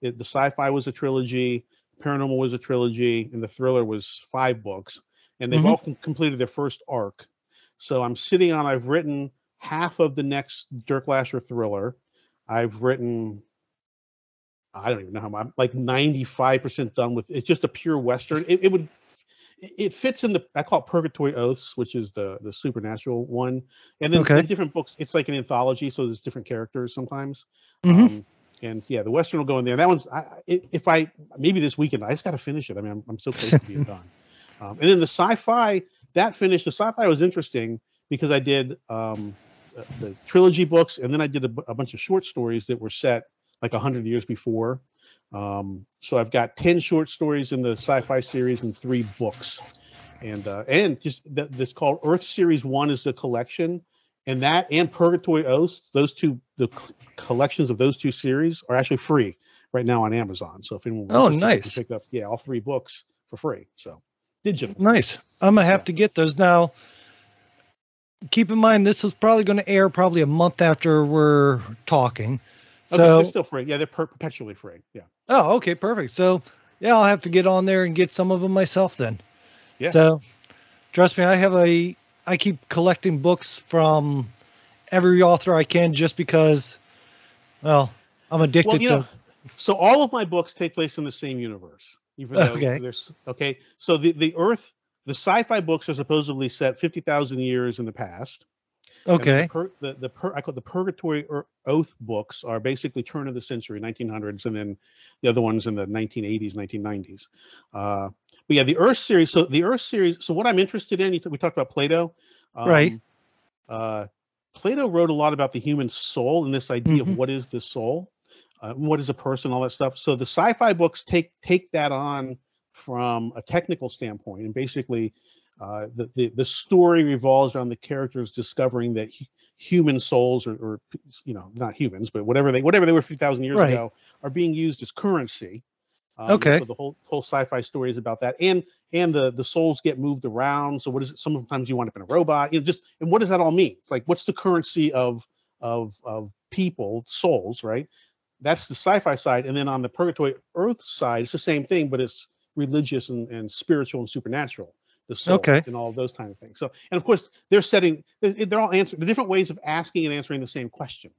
[SPEAKER 2] It, the sci-fi was a trilogy, paranormal was a trilogy, and the thriller was five books, and they've
[SPEAKER 1] Mhm.
[SPEAKER 2] all com- completed their first arc. So I'm sitting on. I've written half of the next Dirk Lasher thriller. I've written. I don't even know how much. Like 95% done with. It's just a pure western. It, it would it it fits in the I call it Purgatory Oaths, which is the the supernatural one, and then
[SPEAKER 1] Okay.
[SPEAKER 2] the different books. It's like an anthology, so there's different characters sometimes.
[SPEAKER 1] Mhm.
[SPEAKER 2] Um, and yeah, the Western will go in there. That one's i- if I maybe this weekend I just got to finish it. I mean, I'm, I'm so close to being [laughs] done. Um, and then the sci-fi that finished. The sci-fi was interesting because I did um, the, the trilogy books, and then I did a, a bunch of short stories that were set like hundred years before. Um, so I've got ten short stories in the sci-fi series and three books, and uh, and just th- this called Earth Series One is the collection, and that and Purgatory Oaths, those two the c- collections of those two series are actually free right now on Amazon. So if anyone
[SPEAKER 1] Oh,
[SPEAKER 2] wants to, can
[SPEAKER 1] nice.
[SPEAKER 2] pick up yeah all three books for free. So digital.
[SPEAKER 1] Nice. I'm gonna have
[SPEAKER 2] Yeah.
[SPEAKER 1] to get those now. Keep in mind, this is probably going to air probably a month after we're talking.
[SPEAKER 2] Okay,
[SPEAKER 1] So,
[SPEAKER 2] they're still free. Yeah, they're per- perpetually free. Yeah.
[SPEAKER 1] Oh, okay, perfect. So, yeah, I'll have to get on there and get some of them myself then.
[SPEAKER 2] Yeah.
[SPEAKER 1] So, trust me, I have a. I keep collecting books from every author I can, just because. Well, I'm addicted
[SPEAKER 2] Well, you know,
[SPEAKER 1] to.
[SPEAKER 2] so all of my books take place in the same universe. Even though
[SPEAKER 1] Okay.
[SPEAKER 2] there's okay. So the the Earth, the sci-fi books are supposedly set fifty thousand years in the past.
[SPEAKER 1] Okay.
[SPEAKER 2] The, pur- the, the pur- I call the Purgatory Ear- Oath books are basically turn of the century, 1900s, and then the other ones in the 1980s, 1990s. Uh, but yeah, the Earth series. So the Earth series. So what I'm interested in, we talked about Plato.
[SPEAKER 1] Right.
[SPEAKER 2] Um, Uh, Plato wrote a lot about the human soul and this idea
[SPEAKER 1] Mhm.
[SPEAKER 2] of what is the soul, uh, what is a person, all that stuff. So the sci-fi books take take that on from a technical standpoint, and basically, uh, the, the the story revolves around the characters discovering that hu- human souls, or, or you know, not humans, but whatever they whatever they were 50,000 years
[SPEAKER 1] Right.
[SPEAKER 2] ago, are being used as currency. Um,
[SPEAKER 1] Okay.
[SPEAKER 2] So the whole whole sci-fi story is about that, and and the the souls get moved around. So what is it? Sometimes you wind up in a robot. You know, just and what does that all mean? It's like what's the currency of of of people souls, right? That's the sci-fi side, and then on the purgatory earth side, it's the same thing, but it's religious and, and spiritual and supernatural. The soul
[SPEAKER 1] Okay.
[SPEAKER 2] and all those kind of things. So, and of course, they're setting. they- They're all answering. The different ways of asking and answering the same question.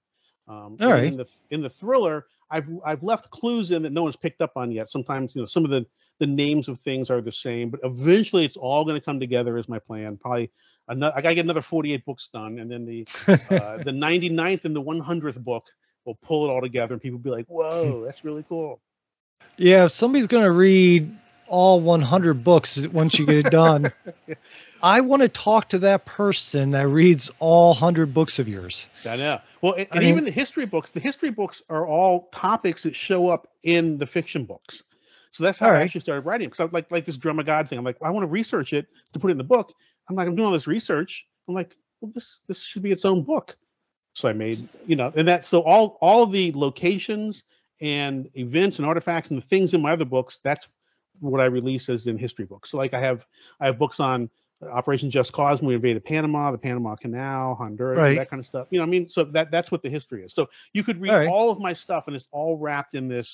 [SPEAKER 2] Um,
[SPEAKER 1] All right.
[SPEAKER 2] In the in the thriller, I've I've left clues in that no one's picked up on yet. Sometimes you know some of the the names of things are the same, but eventually it's all going to come together as my plan. Probably another, I got to get another 48 books done, and then the [laughs] uh, the 99th and the 100th book will pull it all together, and people will be like, "Whoa, that's really cool."
[SPEAKER 1] Yeah, if somebody's going to read all 100 books once you get it done, [laughs] I want to talk to that person that reads all 100 books of yours.
[SPEAKER 2] I know. Well, and, and
[SPEAKER 1] mean-
[SPEAKER 2] even the history books, the history books are all topics that show up in the fiction books. So that's how
[SPEAKER 1] All
[SPEAKER 2] I actually started writing. Because like like this Drum of God thing, I'm like, I want to research it to put it in the book. I'm like, I'm doing all this research. I'm like, well, this this should be its own book. So I made, you know, and that so all all of the locations and events and artifacts and the things in my other books, that's what I release as in history books. So like I have I have books on uh, Operation Just Cause when we invaded Panama, the Panama Canal, Honduras,
[SPEAKER 1] Right.
[SPEAKER 2] that kind of stuff. You know, I mean, so that that's what the history is. So you could read
[SPEAKER 1] All right.
[SPEAKER 2] all of my stuff, and it's all wrapped in this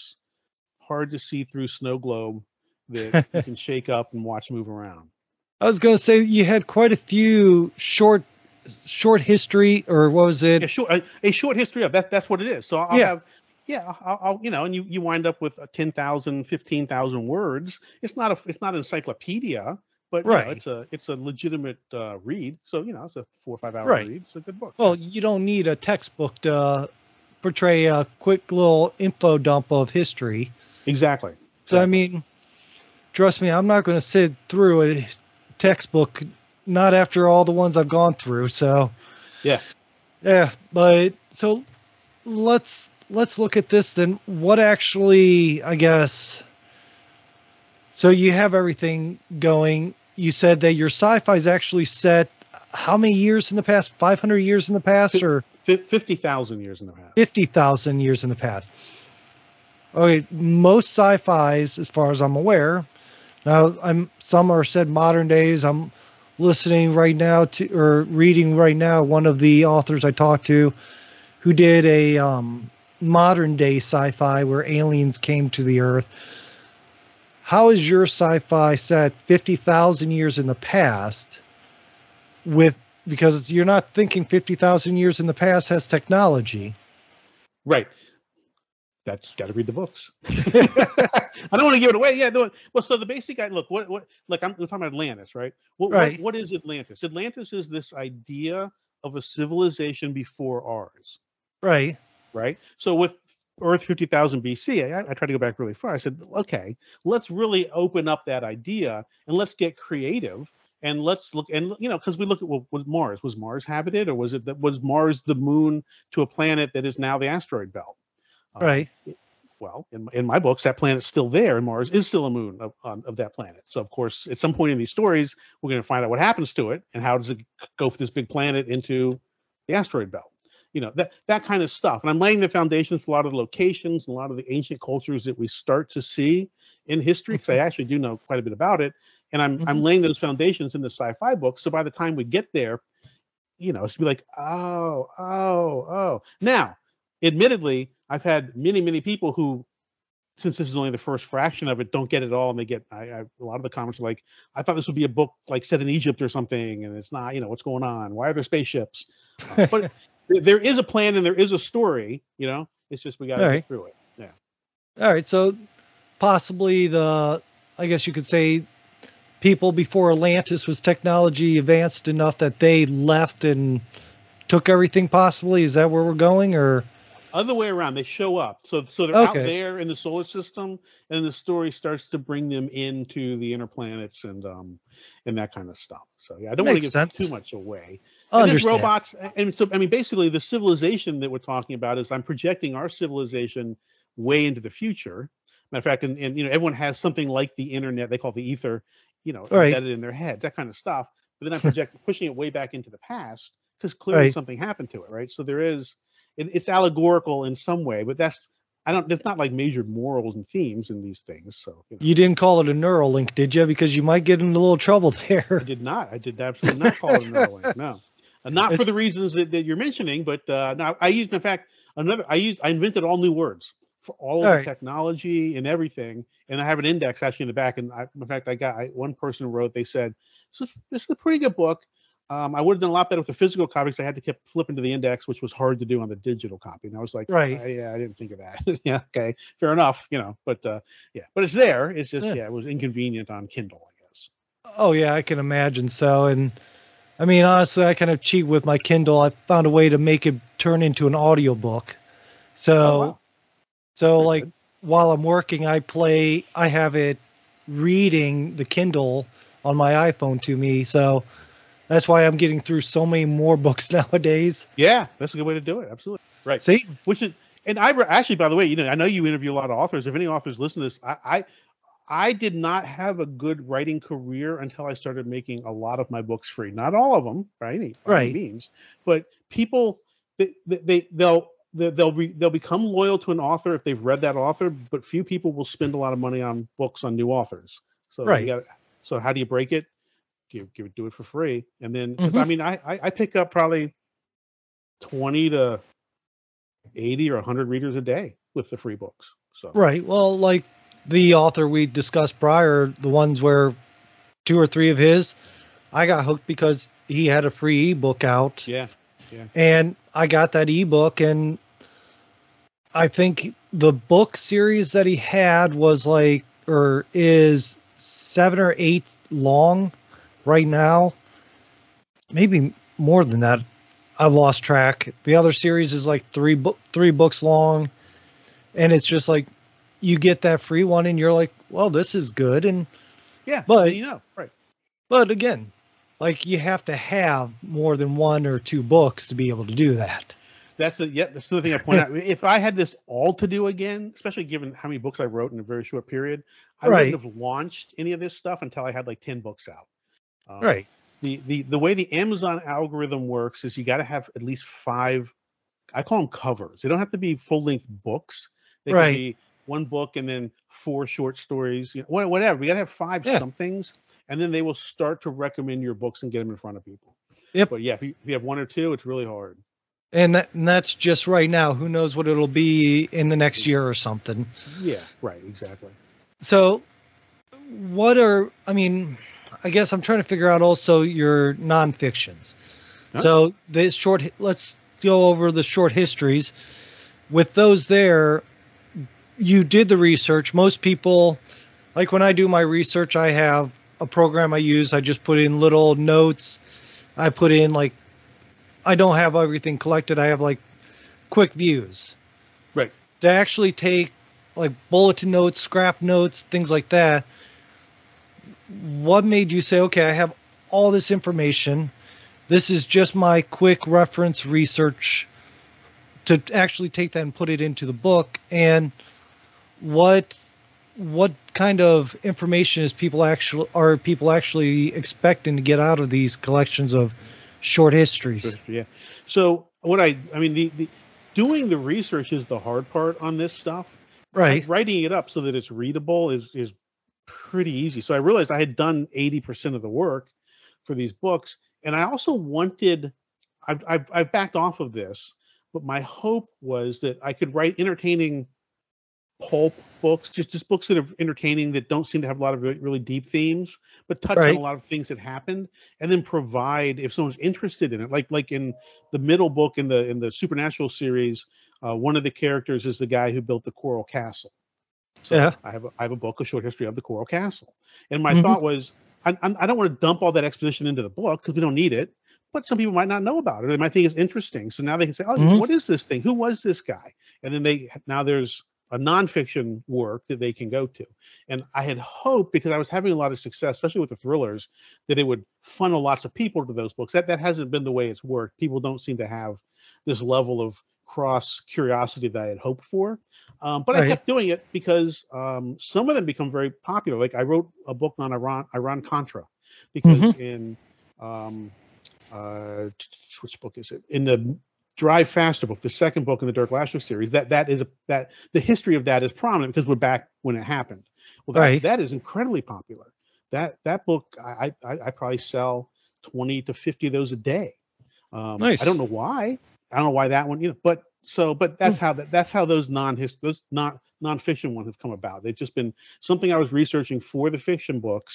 [SPEAKER 2] hard to see through snow globe that you [laughs] can shake up and watch move around.
[SPEAKER 1] I was going to say you had quite a few short short history or what was it?
[SPEAKER 2] A short, a, a short history of that. That's what it is. So I'll
[SPEAKER 1] Yeah.
[SPEAKER 2] have. Yeah, I'll, I'll, you know, and you, you wind up with uh, 10,000, 15,000 words. It's not a, it's not an encyclopedia, but you know,
[SPEAKER 1] Right.
[SPEAKER 2] it's a, it's a legitimate uh, read. So you know, it's a four or five hour
[SPEAKER 1] Right.
[SPEAKER 2] read. It's a good book.
[SPEAKER 1] Well, you don't need a textbook to portray a quick little info dump of history.
[SPEAKER 2] exactly.
[SPEAKER 1] So I mean, trust me, I'm not going to sit through a textbook. Not after all the ones I've gone through. So
[SPEAKER 2] Yeah.
[SPEAKER 1] yeah. But so let's let's look at this then. What actually, I guess. So you have everything going. You said that your sci-fi is actually set. How many years in the past? 500 years in the past, or
[SPEAKER 2] Fif- 50,000 years in the past.
[SPEAKER 1] 50,000 years in the past. Okay, most sci-fis, as far as I'm aware, now I'm some are said modern days. I'm listening right now to or reading right now one of the authors I talked to, who did a um, modern day sci-fi where aliens came to the Earth. How is your sci-fi set 50,000 years in the past? With because you're not thinking 50,000 years in the past has technology.
[SPEAKER 2] Right. That's got to read the books. [laughs] I don't want to give it away. Yeah. No, well, so the basic guy. Look, what what like I'm, talking about Atlantis, right? What, what-
[SPEAKER 1] Right.
[SPEAKER 2] what is Atlantis? Atlantis is this idea of a civilization before ours,
[SPEAKER 1] Right.
[SPEAKER 2] Right? So with Earth 50,000 BC, I, I tried to go back really far. I said, okay, let's really open up that idea and let's get creative and let's look and you know because we look at what was Mars was Mars habited or was it that was Mars the moon to a planet that is now the asteroid belt? Um,
[SPEAKER 1] Right.
[SPEAKER 2] well, in, in my books, that planet's still there, and Mars is still a moon of, um, of that planet. So, of course, at some point in these stories, we're going to find out what happens to it and how does it go for this big planet into the asteroid belt. You know that that kind of stuff. And I'm laying the foundations for a lot of the locations and a lot of the ancient cultures that we start to see in history. Because I actually do know quite a bit about it, and I'm I'm
[SPEAKER 1] Mhm.
[SPEAKER 2] laying those foundations in the sci-fi books. So by the time we get there, you know, it's be like, oh, oh, oh. Now, admittedly, I've had many, many people who, since this is only the first fraction of it, don't get it all, and they get. I, I, a lot of the comments are like, "I thought this would be a book like set in Egypt or something, and it's not. You know, what's going on? Why are there spaceships?" Uh, but there is a plan and there is a story. You know, it's just we got to get through it. Yeah.
[SPEAKER 1] All right. So possibly the, I guess you could say, people before Atlantis was technology advanced enough that they left and took everything. Possibly is that where we're going, or
[SPEAKER 2] Other way around, they show up. So so they're out there in the solar system, and the story starts to bring them into the inner planets and um and that kind of stuff. So yeah, I don't want to give
[SPEAKER 1] sense.
[SPEAKER 2] too much away. And there's robots and so i mean basically the civilization that we're talking about is i'm projecting our civilization way into the future matter of fact and, and you know everyone has something like the internet they call it the ether you know
[SPEAKER 1] Right.
[SPEAKER 2] embedded in their heads that kind of stuff but then i'm [laughs] projecting pushing it way back into the past because clearly
[SPEAKER 1] Right.
[SPEAKER 2] something happened to it right so there is it, it's allegorical in some way but that's i don't there's not like major morals and themes in these things so you know.
[SPEAKER 1] You didn't call it a neural link, did you? Because you might get in a little trouble [laughs] there.
[SPEAKER 2] I did not. I did absolutely not call it a Neuralink. No, Uh, not for the reasons that, that you're mentioning, but uh, no, I used, in fact, another. I used. I invented all new words for all of
[SPEAKER 1] All
[SPEAKER 2] the
[SPEAKER 1] right.
[SPEAKER 2] technology and everything, and I have an index actually in the back. And I, in fact, I got I, one person wrote. They said, "This is, this is a pretty good book. Um, I would have done a lot better with the physical copy because I had to keep flipping to the index, which was hard to do on the digital copy. And I was like,
[SPEAKER 1] Right.
[SPEAKER 2] "Uh, yeah, I didn't think of that. [laughs] yeah, okay, fair enough. You know, but uh, yeah, but it's there. It's just
[SPEAKER 1] Yeah.
[SPEAKER 2] yeah. it was inconvenient on Kindle, I guess.
[SPEAKER 1] Oh yeah, I can imagine so. And I mean, honestly, I kind of cheat with my Kindle. I found a way to make it turn into an audiobook. So,
[SPEAKER 2] Oh, wow.
[SPEAKER 1] so
[SPEAKER 2] Very
[SPEAKER 1] like
[SPEAKER 2] good.
[SPEAKER 1] while I'm working, I play. I have it reading the Kindle on my iPhone to me. So that's why I'm getting through so many more [laughs] books nowadays.
[SPEAKER 2] Yeah, that's a good way to do it. Absolutely. Right.
[SPEAKER 1] See,
[SPEAKER 2] Which is, and I actually, by the way, you know, I know you interview a lot of authors. If any authors listen to this, I, I, I did not have a good writing career until I started making a lot of my books free. Not all of them, by any, by any means, but people, they, they, they they'll. they- They'll be, they'll become loyal to an author if they've read that author, but few people will spend a lot of money on books on new authors. So you
[SPEAKER 1] Right.
[SPEAKER 2] gotta- so how do you break it? Give give do it for free, and then 'cause I
[SPEAKER 1] mm-hmm.
[SPEAKER 2] mean I, I I pick up probably twenty to 80 or 100 readers a day with the free books. So
[SPEAKER 1] right? Well, like the author we discussed prior, the ones where two or three of his, I got hooked because he had a free ebook out.
[SPEAKER 2] yeah,
[SPEAKER 1] and I got that ebook and I think the book series that he had was like or is 7 or 8 long right now. Maybe more than that. I've lost track. The other series is like 3 book 3 books long and it's just like you get that free one and you're like, "Well, this is good." And
[SPEAKER 2] yeah.
[SPEAKER 1] But-
[SPEAKER 2] you know, right?
[SPEAKER 1] but again, like you have to have more than one or two books to be able to do that.
[SPEAKER 2] That's the yeah. That's the thing I point [laughs] out. If I had this all to do again, especially given how many books I wrote in a very short period, I
[SPEAKER 1] Right.
[SPEAKER 2] wouldn't have launched any of this stuff until I had like 10 books out. Um,
[SPEAKER 1] Right.
[SPEAKER 2] The the the way the Amazon algorithm works is you got to have at least five. I call them covers. They don't have to be full length books. They
[SPEAKER 1] Right.
[SPEAKER 2] can be one book and then four short stories. You know, whatever. We got to have five
[SPEAKER 1] Yeah.
[SPEAKER 2] somethings, and then they will start to recommend your books and get them in front of people.
[SPEAKER 1] Yep.
[SPEAKER 2] But yeah, if you, if you have one or two, it's really hard.
[SPEAKER 1] And, that, and that's just right now. Who knows what it'll be in the next mm-hmm. year or something.
[SPEAKER 2] Yeah. Right. Exactly.
[SPEAKER 1] So, what are, I mean, I guess I'm trying to figure out also your nonfictions.
[SPEAKER 2] Huh?
[SPEAKER 1] So, the short, let's go over the short histories. With those there, you did the research. Most people, like when I do my research, I have a program I use. I just put in little notes. I put in like, I don't have everything collected. I have like quick views.
[SPEAKER 2] Right.
[SPEAKER 1] To actually take like bulletin notes, scrap notes, things like that. What made you say, okay, I have all this information. This is just my quick reference research to actually take that and put it into the book. And what what kind of information is people actually are people actually expecting to get out of these collections of short histories?
[SPEAKER 2] Yeah. So what I I mean the, the doing the research is the hard part on this stuff.
[SPEAKER 1] Right.
[SPEAKER 2] Writing it up so that it's readable is is pretty easy. So I realized I had done 80% of the work for these books and I also wanted I've I've, I've backed off of this, but my hope was that I could write entertaining pulp books, just just books that are entertaining that don't seem to have a lot of really, really deep themes, but touch
[SPEAKER 1] Right.
[SPEAKER 2] on a lot of things that happened, and then provide if someone's interested in it, like like in the middle book in the in the supernatural series, uh, one of the characters is the guy who built the Coral Castle. So
[SPEAKER 1] Yeah.
[SPEAKER 2] I have a, I have a book, a short history of the Coral Castle, and my
[SPEAKER 1] Mhm.
[SPEAKER 2] thought was I, I'm- don't want to dump all that exposition into the book because we don't need it. But some people might not know about it. They might think it's interesting. So now they can say, "Oh,
[SPEAKER 1] Mhm.
[SPEAKER 2] what is this thing? Who was this guy?" And then they now there's a nonfiction work that they can go to. And I had hoped because I was having a lot of success, especially with the thrillers, that it would funnel lots of people to those books. That that hasn't been the way it's worked. People don't seem to have this level of cross curiosity that I had hoped for. Um, but I kept doing it because um, some of them become very popular. Like I wrote a book on Iran Iran Contra because
[SPEAKER 1] Mhm.
[SPEAKER 2] in um, uh, which book is it? In the Drive Faster book, the second book in the Dirk Lasher series, that that is a that the history of that is prominent because we're back when it happened. Well, that,
[SPEAKER 1] Right.
[SPEAKER 2] that is incredibly popular. That that book, I, I I probably sell twenty to fifty of those a day. Um,
[SPEAKER 1] Nice.
[SPEAKER 2] I don't know why. I don't know why that one, you know, but so but that's how that that's how those non those non nonfiction ones have come about. They've just been something I was researching for the fiction books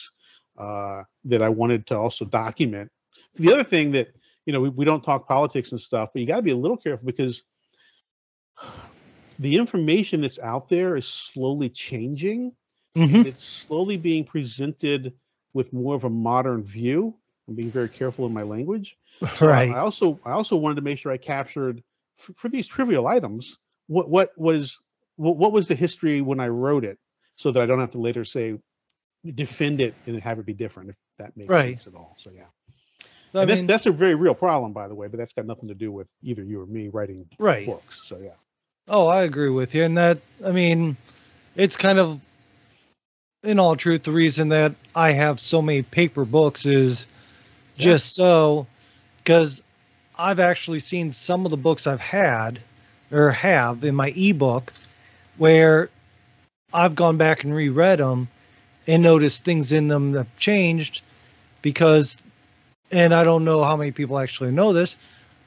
[SPEAKER 2] uh, that I wanted to also document The other thing that you know we, we don't talk politics and stuff, but you got to be a little careful because the information that's out there is slowly changing.
[SPEAKER 1] Mhm.
[SPEAKER 2] It's slowly being presented with more of a modern view. I'm being very careful in my language. So I-
[SPEAKER 1] Right.
[SPEAKER 2] I also I also wanted to make sure I captured for, for these trivial items what what was what, what was the history when I wrote it, so that I don't have to later say defend it and have it be different if that makes
[SPEAKER 1] Right.
[SPEAKER 2] sense at all. So yeah,
[SPEAKER 1] I mean,
[SPEAKER 2] that's, that's a very real problem, by the way. But that's got nothing to do with either you or me writing
[SPEAKER 1] right.
[SPEAKER 2] books. So yeah,
[SPEAKER 1] Oh, I agree with you. And that, I mean, it's kind of, in all truth, the reason that I have so many paper books is
[SPEAKER 2] Yeah.
[SPEAKER 1] just so, because I've actually seen some of the books I've had or have in my ebook where I've gone back and reread them and noticed things in them that have changed because, and I don't know how many people actually know this,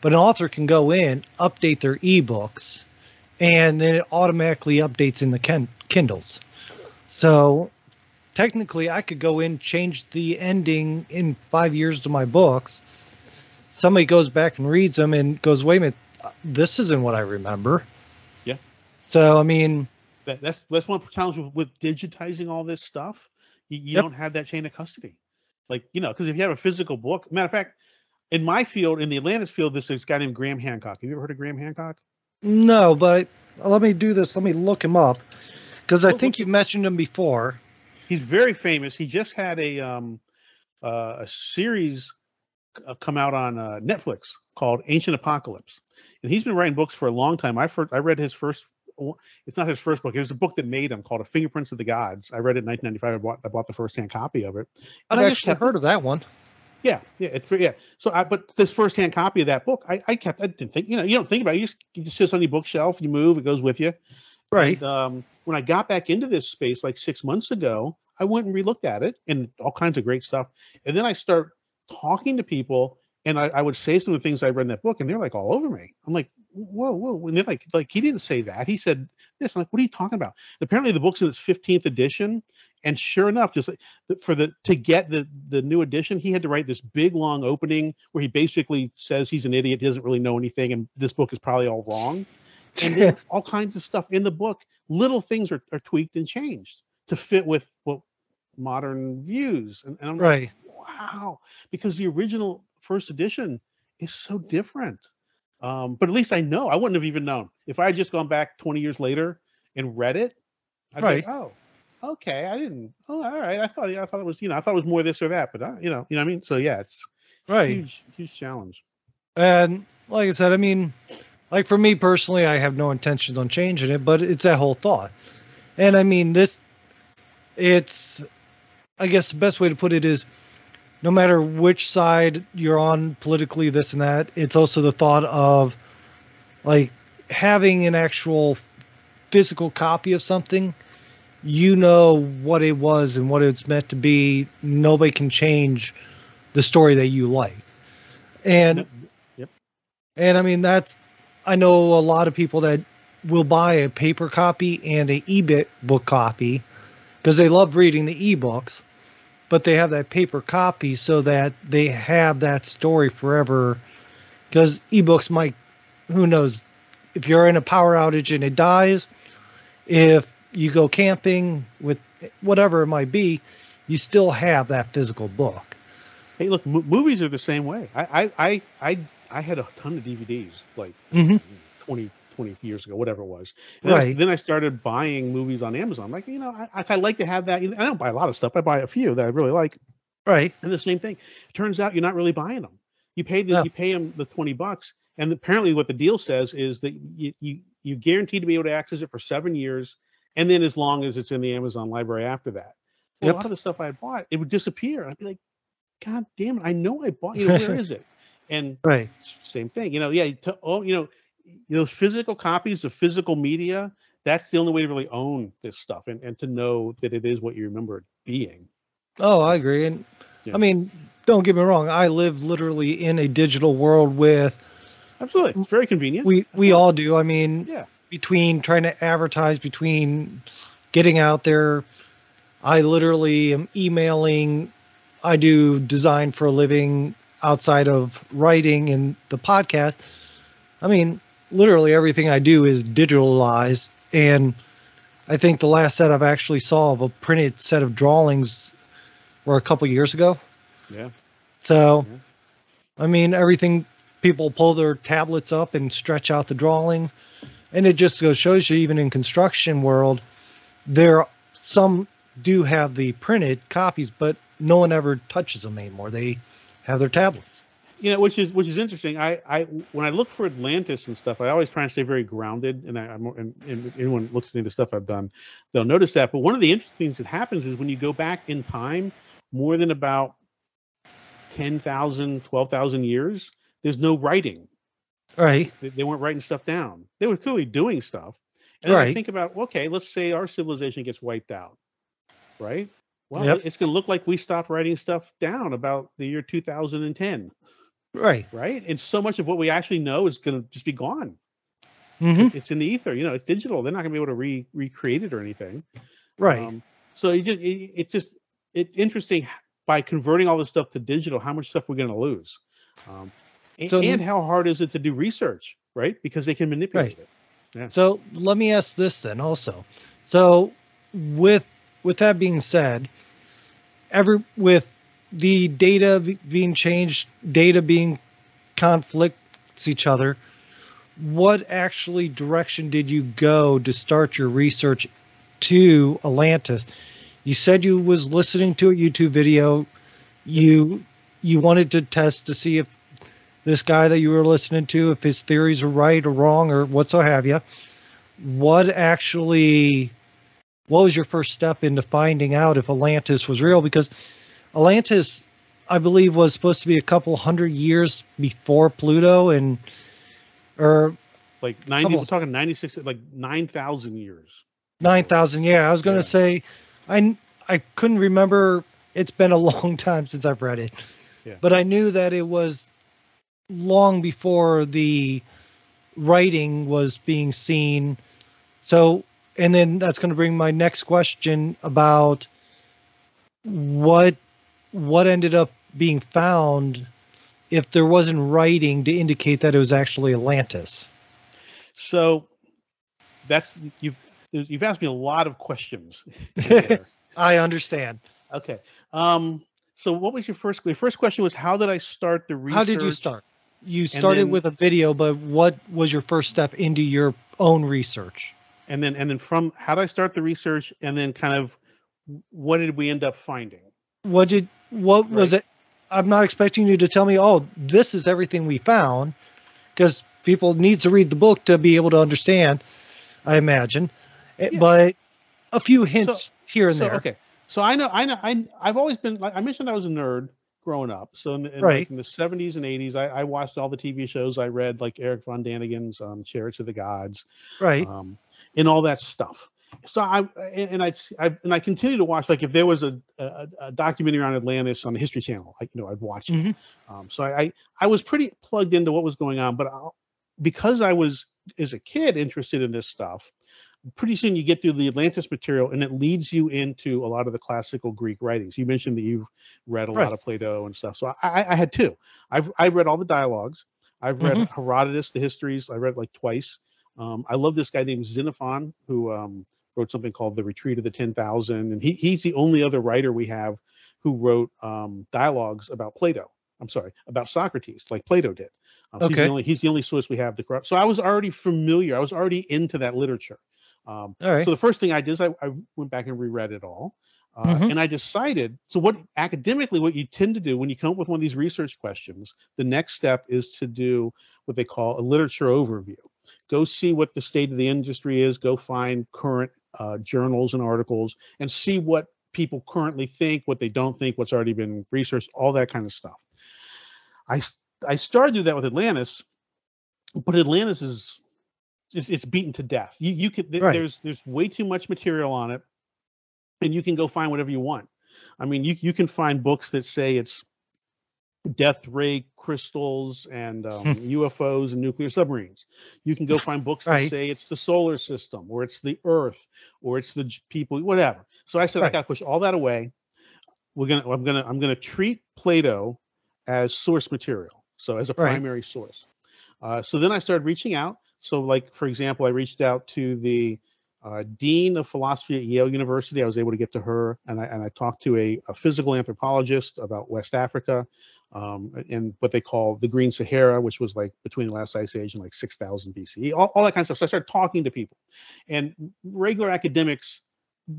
[SPEAKER 1] but an author can go in, update their ebooks, and then it automatically updates in the Ken- Kindles. So technically, I could go in, change the ending in five years to my books. Somebody goes back and reads them and goes, "Wait a minute, this isn't what I remember."
[SPEAKER 2] Yeah.
[SPEAKER 1] So I mean,
[SPEAKER 2] that, that's that's one challenge with, with digitizing all this stuff. You, you
[SPEAKER 1] Yep.
[SPEAKER 2] don't have that chain of custody, like you know, because if you have a physical book, matter of fact, in my field, in the Atlantis field, this is a guy named Graham Hancock. Have you ever heard of Graham Hancock?
[SPEAKER 1] no, but let me do this. Let me look him up because I
[SPEAKER 2] Look-
[SPEAKER 1] think you mentioned him before.
[SPEAKER 2] He's very famous. He just had a um, uh, a series uh, come out on uh, Netflix called Ancient Apocalypse, and he's been writing books for a long time. I first I read his first. It's not his first book. It was a book that made him called A Fingerprints of the Gods. I read it in 1995. I bought I bought the first hand copy of it.
[SPEAKER 1] I've
[SPEAKER 2] And I just
[SPEAKER 1] actually
[SPEAKER 2] kept-
[SPEAKER 1] heard of that one.
[SPEAKER 2] Yeah, yeah, it's yeah. So, I but this first-hand copy of that book, I, I kept. I didn't think, you know, you don't think about it. You just, it just sits on your bookshelf. You move, it goes with you.
[SPEAKER 1] Right.
[SPEAKER 2] And, um, when I got back into this space like six months ago, I went and relooked at it and all kinds of great stuff. And then I start talking to people, and I, I would say some of the things I read in that book, and they're like all over me. I'm like, whoa, whoa. And they're like, like he didn't say that. He said this. I'm like, what are you talking about? apparently, the book's in its 15th edition. And sure enough, just like for the to get the the new edition, he had to write this big long opening where he basically says he's an idiot, he doesn't really know anything, and this book is probably all wrong. And then [laughs] all kinds of stuff in the book, little things are, are tweaked and changed to fit with what modern views. And, and I'm like, wow, because the original first edition is so different. Um, but at least I know. I wouldn't have even known if I had just gone back 20 years later and read it. I'd be like,
[SPEAKER 1] Right.
[SPEAKER 2] oh, okay. I didn't. Oh, all right. I thought. I thought it was. You know. I thought it was more this or that. But uh, you know. You know what I mean. So yeah, it's
[SPEAKER 1] Right.
[SPEAKER 2] huge, huge challenge.
[SPEAKER 1] And like I said, I mean, like for me personally, I have no intentions on changing it, but it's that whole thought. And I mean, this, it's, I guess the best way to put it is no matter which side you're on politically, this and that, it's also the thought of like having an actual physical copy of something. You know what it was and what it's meant to be. Nobody can change the story that you like. And
[SPEAKER 2] Yep.
[SPEAKER 1] and I mean, that's, I know a lot of people that will buy a paper copy and a e-book copy because they love reading the ebooks, but they have that paper copy so that they have that story forever. Because ebooks might, who knows, if you're in a power outage and it dies, if you go camping with whatever it might be, you still have that physical book.
[SPEAKER 2] Hey, look, mo- movies are the same way. I, I, I, I, I had a ton of DVDs like
[SPEAKER 1] Mhm.
[SPEAKER 2] 20, 20 years ago, whatever it was. Then I-
[SPEAKER 1] Right.
[SPEAKER 2] then I started buying movies on Amazon. like, you know, I, I, I like to have that. I don't buy a lot of stuff. I buy a few that I really like.
[SPEAKER 1] Right.
[SPEAKER 2] And the same thing. Turns out you're not really buying them. You pay the
[SPEAKER 1] No.
[SPEAKER 2] you pay them the twenty bucks, and apparently what the deal says is that you you you guarantee to be able to access it for seven years, and then as long as it's in the Amazon library after that. Well,
[SPEAKER 1] Yep.
[SPEAKER 2] A lot of the stuff I bought, it would disappear. I'd be like, God damn it! I know I bought. You know, where [laughs] is it? And
[SPEAKER 1] Right.
[SPEAKER 2] same thing. You know, yeah. To, oh, you know, those physical copies of physical media. That's the only way to really own this stuff and, and to know that it is what you remember it being.
[SPEAKER 1] Oh, I agree. And
[SPEAKER 2] Yeah.
[SPEAKER 1] I mean, don't get me wrong. I live literally in a digital world with
[SPEAKER 2] Absolutely, it's very convenient.
[SPEAKER 1] we we all do. I mean,
[SPEAKER 2] Yeah.
[SPEAKER 1] between trying to advertise, between getting out there, I literally am emailing. I do design for a living. outside of writing and the podcast, I mean, literally everything I do is digitalized. And I think the last set I've actually saw of a printed set of drawings were a couple years ago.
[SPEAKER 2] Yeah.
[SPEAKER 1] So,
[SPEAKER 2] Yeah.
[SPEAKER 1] I mean, everything people pull their tablets up and stretch out the drawing, and it just goes shows you even in construction world, there some do have the printed copies, but no one ever touches them anymore. They have their tablets.
[SPEAKER 2] You know, which is which is interesting. I, I when I look for Atlantis and stuff, I always try and stay very grounded. And I, I'm and, and anyone looks at the stuff I've done, they'll notice that. But one of the interesting things that happens is when you go back in time, more than about 10,000, 12,000 years, there's no writing.
[SPEAKER 1] Right.
[SPEAKER 2] They, they weren't writing stuff down. They were clearly doing stuff. And then I
[SPEAKER 1] Right.
[SPEAKER 2] think about, okay, let's say our civilization gets wiped out, right? Well,
[SPEAKER 1] Yep.
[SPEAKER 2] it's going to look like we stopped writing stuff down about the year 2010
[SPEAKER 1] Right.
[SPEAKER 2] right? And so much of what we actually know is going to just be gone.
[SPEAKER 1] hmm
[SPEAKER 2] It's in the ether. You know, it's digital. They're not going to be able to re- recreate it or anything.
[SPEAKER 1] Right.
[SPEAKER 2] Um, so it just it, it's just it's interesting by converting all this stuff to digital, how much stuff we're going to lose, um, a-
[SPEAKER 1] So-
[SPEAKER 2] and how hard is it to do research, right? Because they can manipulate it.
[SPEAKER 1] So let me ask this then also. So with with that being said, every with the data being changed, data being conflicts each other, what actually direction did you go to start your research to Atlantis? You said you was listening to a YouTube video. You you wanted to test to see if this guy that you were listening to, if his theories are right or wrong or what so have you. What actually, what was your first step into finding out if Atlantis was real? Because Atlantis, I believe, was supposed to be a couple hundred years before Pluto, and or
[SPEAKER 2] Like ninety, we're talking ninety six, like nine thousand years.
[SPEAKER 1] nine thousand. Yeah, I was going to
[SPEAKER 2] Yeah.
[SPEAKER 1] say, I I couldn't remember. It's been a [laughs] long time since I've read it,
[SPEAKER 2] Yeah.
[SPEAKER 1] but I knew that it was long before the writing was being seen. So, and then that's going to bring my next question about what what ended up being found if there wasn't writing to indicate that it was actually Atlantis.
[SPEAKER 2] So that's you've you've asked me a lot of questions. [laughs] [laughs]
[SPEAKER 1] I understand.
[SPEAKER 2] Okay. Um, so what was your first your first question was how did I start the research?
[SPEAKER 1] How did you start? You started
[SPEAKER 2] then-
[SPEAKER 1] with a video, but what was your first step into your own research?
[SPEAKER 2] And then and then from how did I start the research and then kind of what did we end up finding?
[SPEAKER 1] What did what was it? I'm not expecting you to tell me, "Oh, this is everything we found," because people need to read the book to be able to understand. I imagine, Eh,
[SPEAKER 2] Yeah.
[SPEAKER 1] but a few hints here and
[SPEAKER 2] so,
[SPEAKER 1] there.
[SPEAKER 2] Okay. So I know I know I I've always been like I mentioned I was a nerd growing up. So in, the- in,
[SPEAKER 1] Right.
[SPEAKER 2] like, in the 70s and 80s, I, I watched all the TV shows. I read like Erich von Däniken's um, Chariots of the Gods.
[SPEAKER 1] Right.
[SPEAKER 2] um, and all that stuff. So I and, and I, I and I continue to watch like if there was a, a, a documentary on Atlantis on the History Channel, like you know I'd watch it.
[SPEAKER 1] Mhm.
[SPEAKER 2] Um, so I, I I was pretty plugged into what was going on, but I'll, because I was as a kid interested in this stuff, pretty soon you get through the Atlantis material and it leads you into a lot of the classical Greek writings. You mentioned that you've read a
[SPEAKER 1] Right.
[SPEAKER 2] lot of Plato and stuff. So I, I, I had two. I've I read all the dialogues. I've read
[SPEAKER 1] Mhm.
[SPEAKER 2] Herodotus, the histories. I read like twice. Um, I love this guy named Xenophon who um, wrote something called The Retreat of the Ten Thousand, and he, he's the only other writer we have who wrote um, dialogues about Plato. I'm sorry, about Socrates, like Plato did. Um, He's the only he's the only source we have to corrupt. So I was already familiar. I was already into that literature. Um,
[SPEAKER 1] All right.
[SPEAKER 2] so the first thing I did is I, I went back and reread it all. Uh,
[SPEAKER 1] Mhm.
[SPEAKER 2] And I decided, so what academically, what you tend to do when you come up with one of these research questions, the next step is to do what they call a literature overview. Go see what the state of the industry is, go find current uh, journals and articles, and see what people currently think, what they don't think, what's already been researched, all that kind of stuff. I I started to do that with Atlantis, but Atlantis is it's, it's beaten to death. You you could th-
[SPEAKER 1] Right.
[SPEAKER 2] there's there's way too much material on it, and you can go find whatever you want. I mean, you you can find books that say it's death ray crystals and um, UFOs and nuclear submarines. You can go [laughs] find books that
[SPEAKER 1] Right.
[SPEAKER 2] say it's the solar system or it's the Earth or it's the people, whatever. So I said I got to push all that away. We're gonna I'm gonna I'm gonna treat Plato as source material, so as a
[SPEAKER 1] Right.
[SPEAKER 2] primary source. Uh, so then I started reaching out. So, like for example, I reached out to the uh, dean of philosophy at Yale University. I was able to get to her, and I and I talked to a, a physical anthropologist about West Africa, um, and what they call the Green Sahara, which was like between the last ice age and like 6,000 BCE, all, all that kind of stuff. So I started talking to people, and regular academics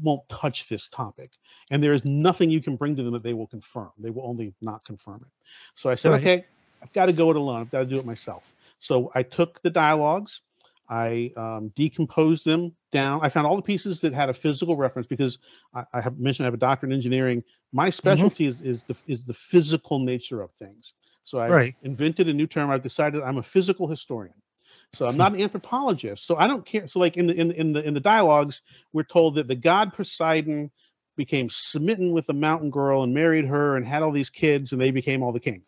[SPEAKER 2] won't touch this topic, and there is nothing you can bring to them that they will confirm. They will only not confirm it. So I said,
[SPEAKER 1] Right.
[SPEAKER 2] okay, I've got to go it alone. I've got to do it myself. So I took the dialogues, I um, decomposed them down. I found all the pieces that had a physical reference because I, I have mentioned I have a doctorate in engineering. My specialty is, is the is the physical nature of things. So I
[SPEAKER 1] Right.
[SPEAKER 2] invented a new term. I've decided I'm a physical historian. So I'm not an anthropologist. So I don't care. So like in the in, in the in the dialogues, we're told that the god Poseidon became smitten with the mountain girl and married her and had all these kids and they became all the kings.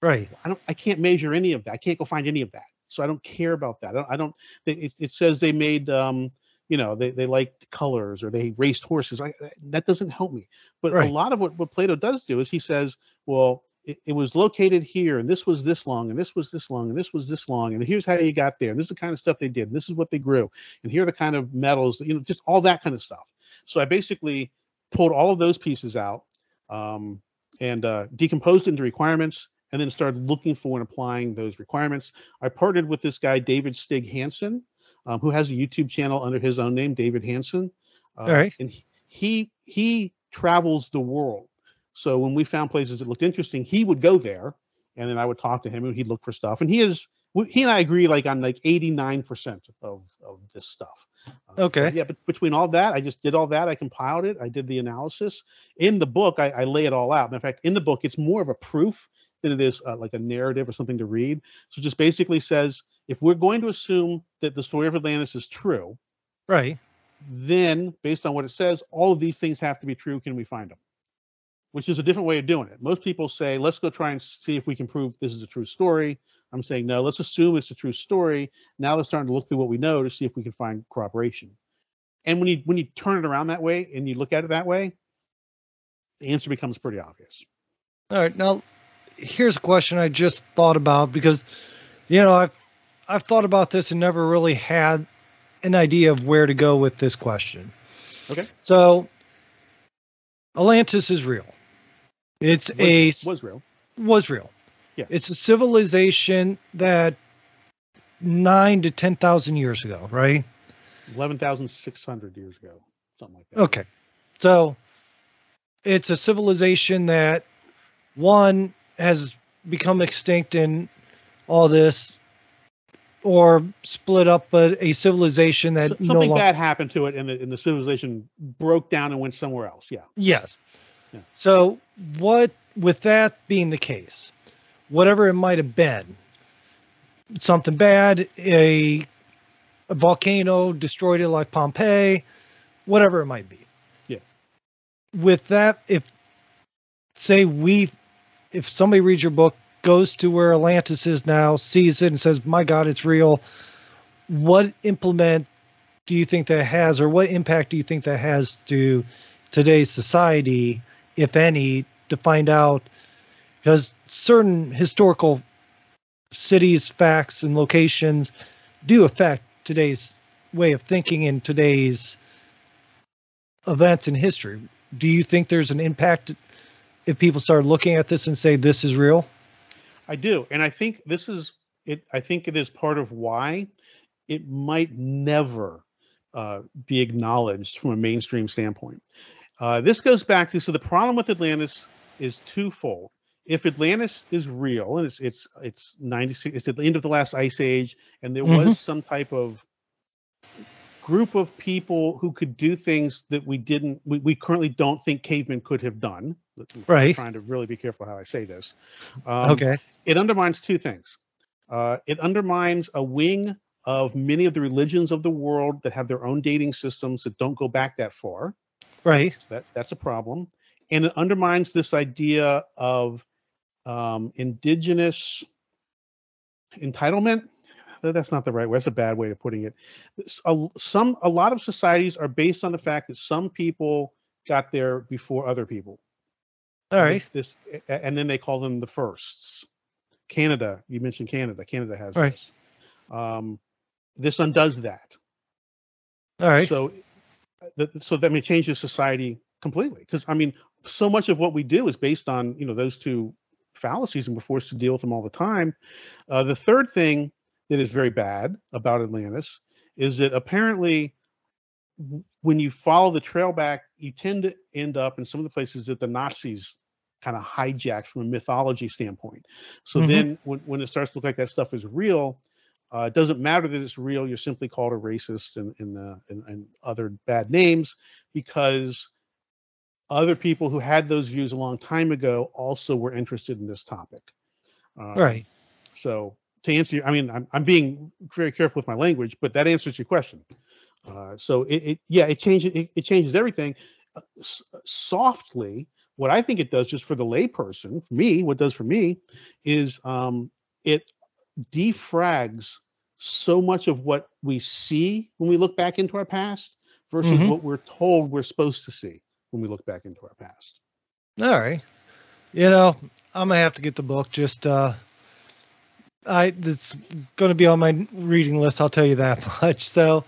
[SPEAKER 1] Right.
[SPEAKER 2] I don't I can't measure any of that. I can't go find any of that. So I don't care about that. I don't, I don't they, it, it says they made um you know they, they liked colors or they raced horses. I, that doesn't help me. But
[SPEAKER 1] Right.
[SPEAKER 2] a lot of what, what Plato does do is he says, well, it, it was located here and this was this long and this was this long and this was this long and here's how you got there and this is the kind of stuff they did and this is what they grew and here are the kind of metals you know just all that kind of stuff. So I basically pulled all of those pieces out um, and uh, decomposed into requirements and then started looking for and applying those requirements. I partnered with this guy, David Stig Hansen, um, who has a YouTube channel under his own name, David Hansen. Uh,
[SPEAKER 1] All right.
[SPEAKER 2] And he, he travels the world. So when we found places that looked interesting, he would go there, and then I would talk to him, and he'd look for stuff. And he is he and I agree like on like 89% of of this stuff. Uh, but
[SPEAKER 1] Okay.
[SPEAKER 2] yeah, but between all that, I just did all that. I compiled it. I did the analysis. In the book, I, I lay it all out. And in fact, in the book, it's more of a proof than it is uh, like a narrative or something to read. So it just basically says if we're going to assume that the story of Atlantis is true,
[SPEAKER 1] Right.
[SPEAKER 2] then based on what it says, all of these things have to be true. Can we find them? Which is a different way of doing it. Most people say, let's go try and see if we can prove this is a true story. I'm saying, no, let's assume it's a true story. Now let's start to look through what we know to see if we can find corroboration. And when you when you turn it around that way and you look at it that way, the answer becomes pretty obvious.
[SPEAKER 1] All right. Now, here's a question I just thought about because, you know, I've I've thought about this and never really had an idea of where to go with this question.
[SPEAKER 2] Okay.
[SPEAKER 1] So, Atlantis is real. It's a
[SPEAKER 2] Was, was real.
[SPEAKER 1] was real.
[SPEAKER 2] Yeah.
[SPEAKER 1] It's a civilization that nine to ten thousand years ago, right?
[SPEAKER 2] Eleven thousand six hundred years ago, something like that.
[SPEAKER 1] Okay. So it's a civilization that one has become extinct in all this or split up but a civilization that no
[SPEAKER 2] something
[SPEAKER 1] longer
[SPEAKER 2] bad happened to it, and the, and the civilization broke down and went somewhere else. Yeah.
[SPEAKER 1] Yes.
[SPEAKER 2] Yeah.
[SPEAKER 1] So what with that being the case, whatever it might have been, something bad, a, a volcano destroyed it like Pompeii, whatever it might be.
[SPEAKER 2] Yeah.
[SPEAKER 1] With that, if say we if somebody reads your book, goes to where Atlantis is now, sees it and says, My God, it's real, what implement do you think that has or what impact do you think that has to today's society, if any, to find out because certain historical cities, facts, and locations do affect today's way of thinking and today's events in history. Do you think there's an impact if people start looking at this and say this is real?
[SPEAKER 2] I do, and I think this is it. I think it is part of why it might never uh, be acknowledged from a mainstream standpoint. Uh, this goes back to so the problem with Atlantis is twofold. If Atlantis is real and it's it's it's ninety six, it's at the end of the last ice age, and there
[SPEAKER 1] Mhm.
[SPEAKER 2] was some type of group of people who could do things that we didn't, we, we currently don't think cavemen could have done. I'm
[SPEAKER 1] Right.
[SPEAKER 2] trying to really be careful how I say this. Um,
[SPEAKER 1] okay.
[SPEAKER 2] it undermines two things. Uh, it undermines a wing of many of the religions of the world that have their own dating systems that don't go back that far.
[SPEAKER 1] Right.
[SPEAKER 2] So that that's a problem, and it undermines this idea of um, indigenous entitlement. That's not the right way. That's a bad way of putting it. A- some a lot of societies are based on the fact that some people got there before other people.
[SPEAKER 1] All right.
[SPEAKER 2] This, this, and then they call them the firsts. Canada, you mentioned Canada. Canada has
[SPEAKER 1] Right.
[SPEAKER 2] this. Um, this undoes that.
[SPEAKER 1] All right.
[SPEAKER 2] So, uh, th- so that may change the society completely. Because I mean, so much of what we do is based on you know those two fallacies, and we're forced to deal with them all the time. Uh, the third thing that is very bad about Atlantis is that apparently, when you follow the trail back, you tend to end up in some of the places that the Nazis kind of hijacked from a mythology standpoint. So
[SPEAKER 1] Mhm.
[SPEAKER 2] then, when, when it starts to look like that stuff is real, uh, it doesn't matter that it's real. You're simply called a racist and and, uh, and and other bad names because other people who had those views a long time ago also were interested in this topic. Um,
[SPEAKER 1] right.
[SPEAKER 2] So to answer, your, I mean, I'm I'm being very careful with my language, but that answers your question. Uh, so it, it yeah, it changes it, it changes everything. Uh, s- softly, what I think it does, just for the layperson, for me, what does for me, is um, it defrags so much of what we see when we look back into our past versus
[SPEAKER 1] Mhm.
[SPEAKER 2] what we're told we're supposed to see when we look back into our past.
[SPEAKER 1] All right. You know, I'm gonna have to get the book. Just uh, I it's gonna be on my reading list. I'll tell you that [laughs] much. So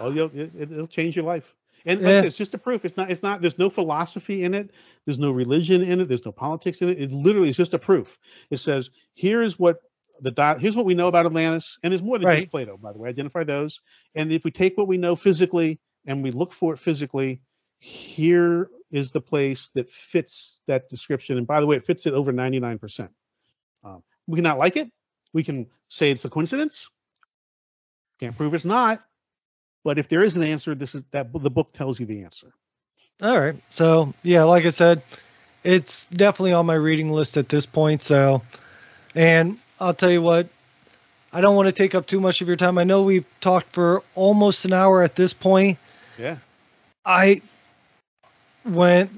[SPEAKER 2] Oh, you'll, it, it'll change your life. And like
[SPEAKER 1] Yeah.
[SPEAKER 2] it's just a proof. It's not. It's not. There's no philosophy in it. There's no religion in it. There's no politics in it. It literally is just a proof. It says, here's what the dot. Here's what we know about Atlantis, and there's more than
[SPEAKER 1] Right.
[SPEAKER 2] just Plato, by the way. Identify those. And if we take what we know physically and we look for it physically, here is the place that fits that description. And by the way, it fits it over 99%. Um, we cannot like it. We can say it's a coincidence. Can't prove it's not. But if there is an answer, this is that the book tells you the answer.
[SPEAKER 1] all right. So yeah, like I said, it's definitely on my reading list at this point. So, and I'll tell you what. I don't want to take up too much of your time. I know we've talked for almost an hour at this point.
[SPEAKER 2] Yeah.
[SPEAKER 1] I went.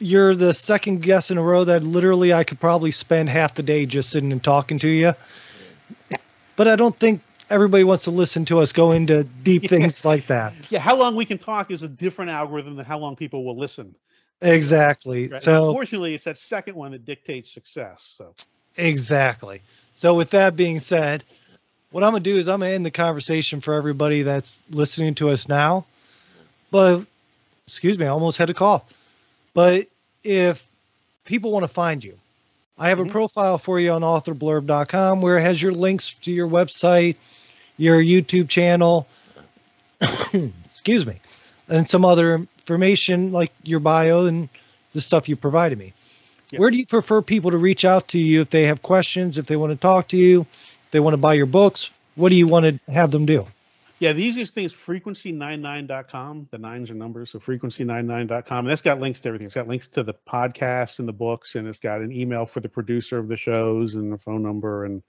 [SPEAKER 1] You're the second guest in a row that literally I could probably spend half the day just sitting and talking to you. But I don't think everybody wants to listen to us go into deep [laughs] things like that.
[SPEAKER 2] Yeah. How long we can talk is a different algorithm than how long people will listen.
[SPEAKER 1] Exactly.
[SPEAKER 2] Right? And
[SPEAKER 1] So
[SPEAKER 2] unfortunately, it's that second one that dictates success. So
[SPEAKER 1] exactly. So with that being said, what I'm gonna do is I'm gonna end the conversation for everybody that's listening to us now. But excuse me, I almost had a call. But if people want to find you, I have
[SPEAKER 2] Mhm.
[SPEAKER 1] a profile for you on authorblurb.com where it has your links to your website, your YouTube channel, [coughs] excuse me, and some other information like your bio and the stuff you provided me.
[SPEAKER 2] Yep.
[SPEAKER 1] Where do you prefer people to reach out to you if they have questions, if they want to talk to you, if they want to buy your books? What do you want to have them do?
[SPEAKER 2] Yeah, the easiest thing is frequency99.com. The nines are numbers, so frequency99.com. And that's got links to everything. It's got links to the podcast and the books, and it's got an email for the producer of the shows and the phone number and,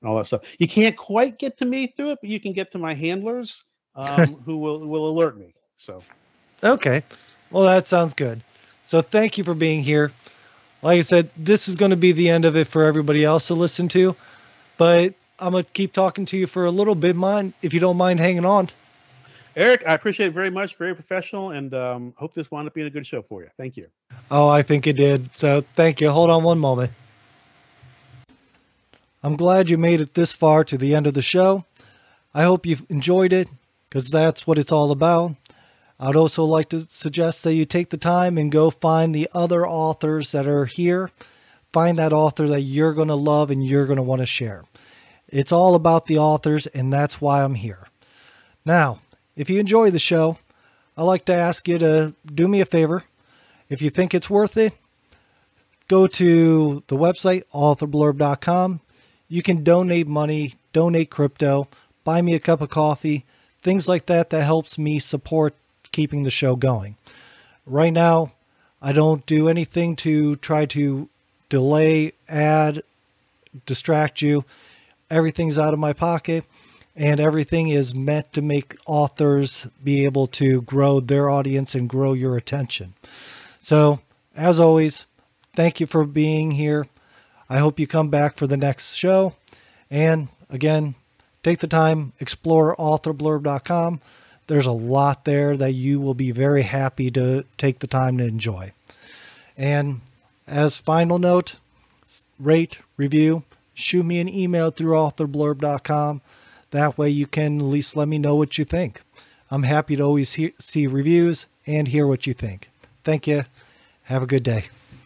[SPEAKER 2] and all that stuff. You can't quite get to me through it, but you can get to my handlers um, [laughs] who will will alert me. So
[SPEAKER 1] Okay. Well, that sounds good. So thank you for being here. Like I said, this is going to be the end of it for everybody else to listen to, but I'm going to keep talking to you for a little bit, mind if you don't mind hanging on.
[SPEAKER 2] Eric, I appreciate it very much. Very professional, and um, hope this wound up being a good show for you. Thank you.
[SPEAKER 1] Oh, I think it did. So thank you. Hold on one moment. I'm glad you made it this far to the end of the show. I hope you've enjoyed it because that's what it's all about. I'd also like to suggest that you take the time and go find the other authors that are here. Find that author that you're going to love and you're going to want to share. It's all about the authors, and that's why I'm here. Now, if you enjoy the show, I'd like to ask you to do me a favor. If you think it's worth it, go to the website, authorblurb.com. You can donate money, donate crypto, buy me a cup of coffee, things like that that helps me support keeping the show going. Right now, I don't do anything to try to delay, add, distract you. Everything's out of my pocket and everything is meant to make authors be able to grow their audience and grow your attention. So, as always, thank you for being here. I hope you come back for the next show. And again, take the time, explore authorblurb.com. There's a lot there that you will be very happy to take the time to enjoy. And As final note, rate, review, shoot me an email through authorblurb.com. That way you can at least let me know what you think. I'm happy to always see reviews and hear what you think. Thank you. Have a good day.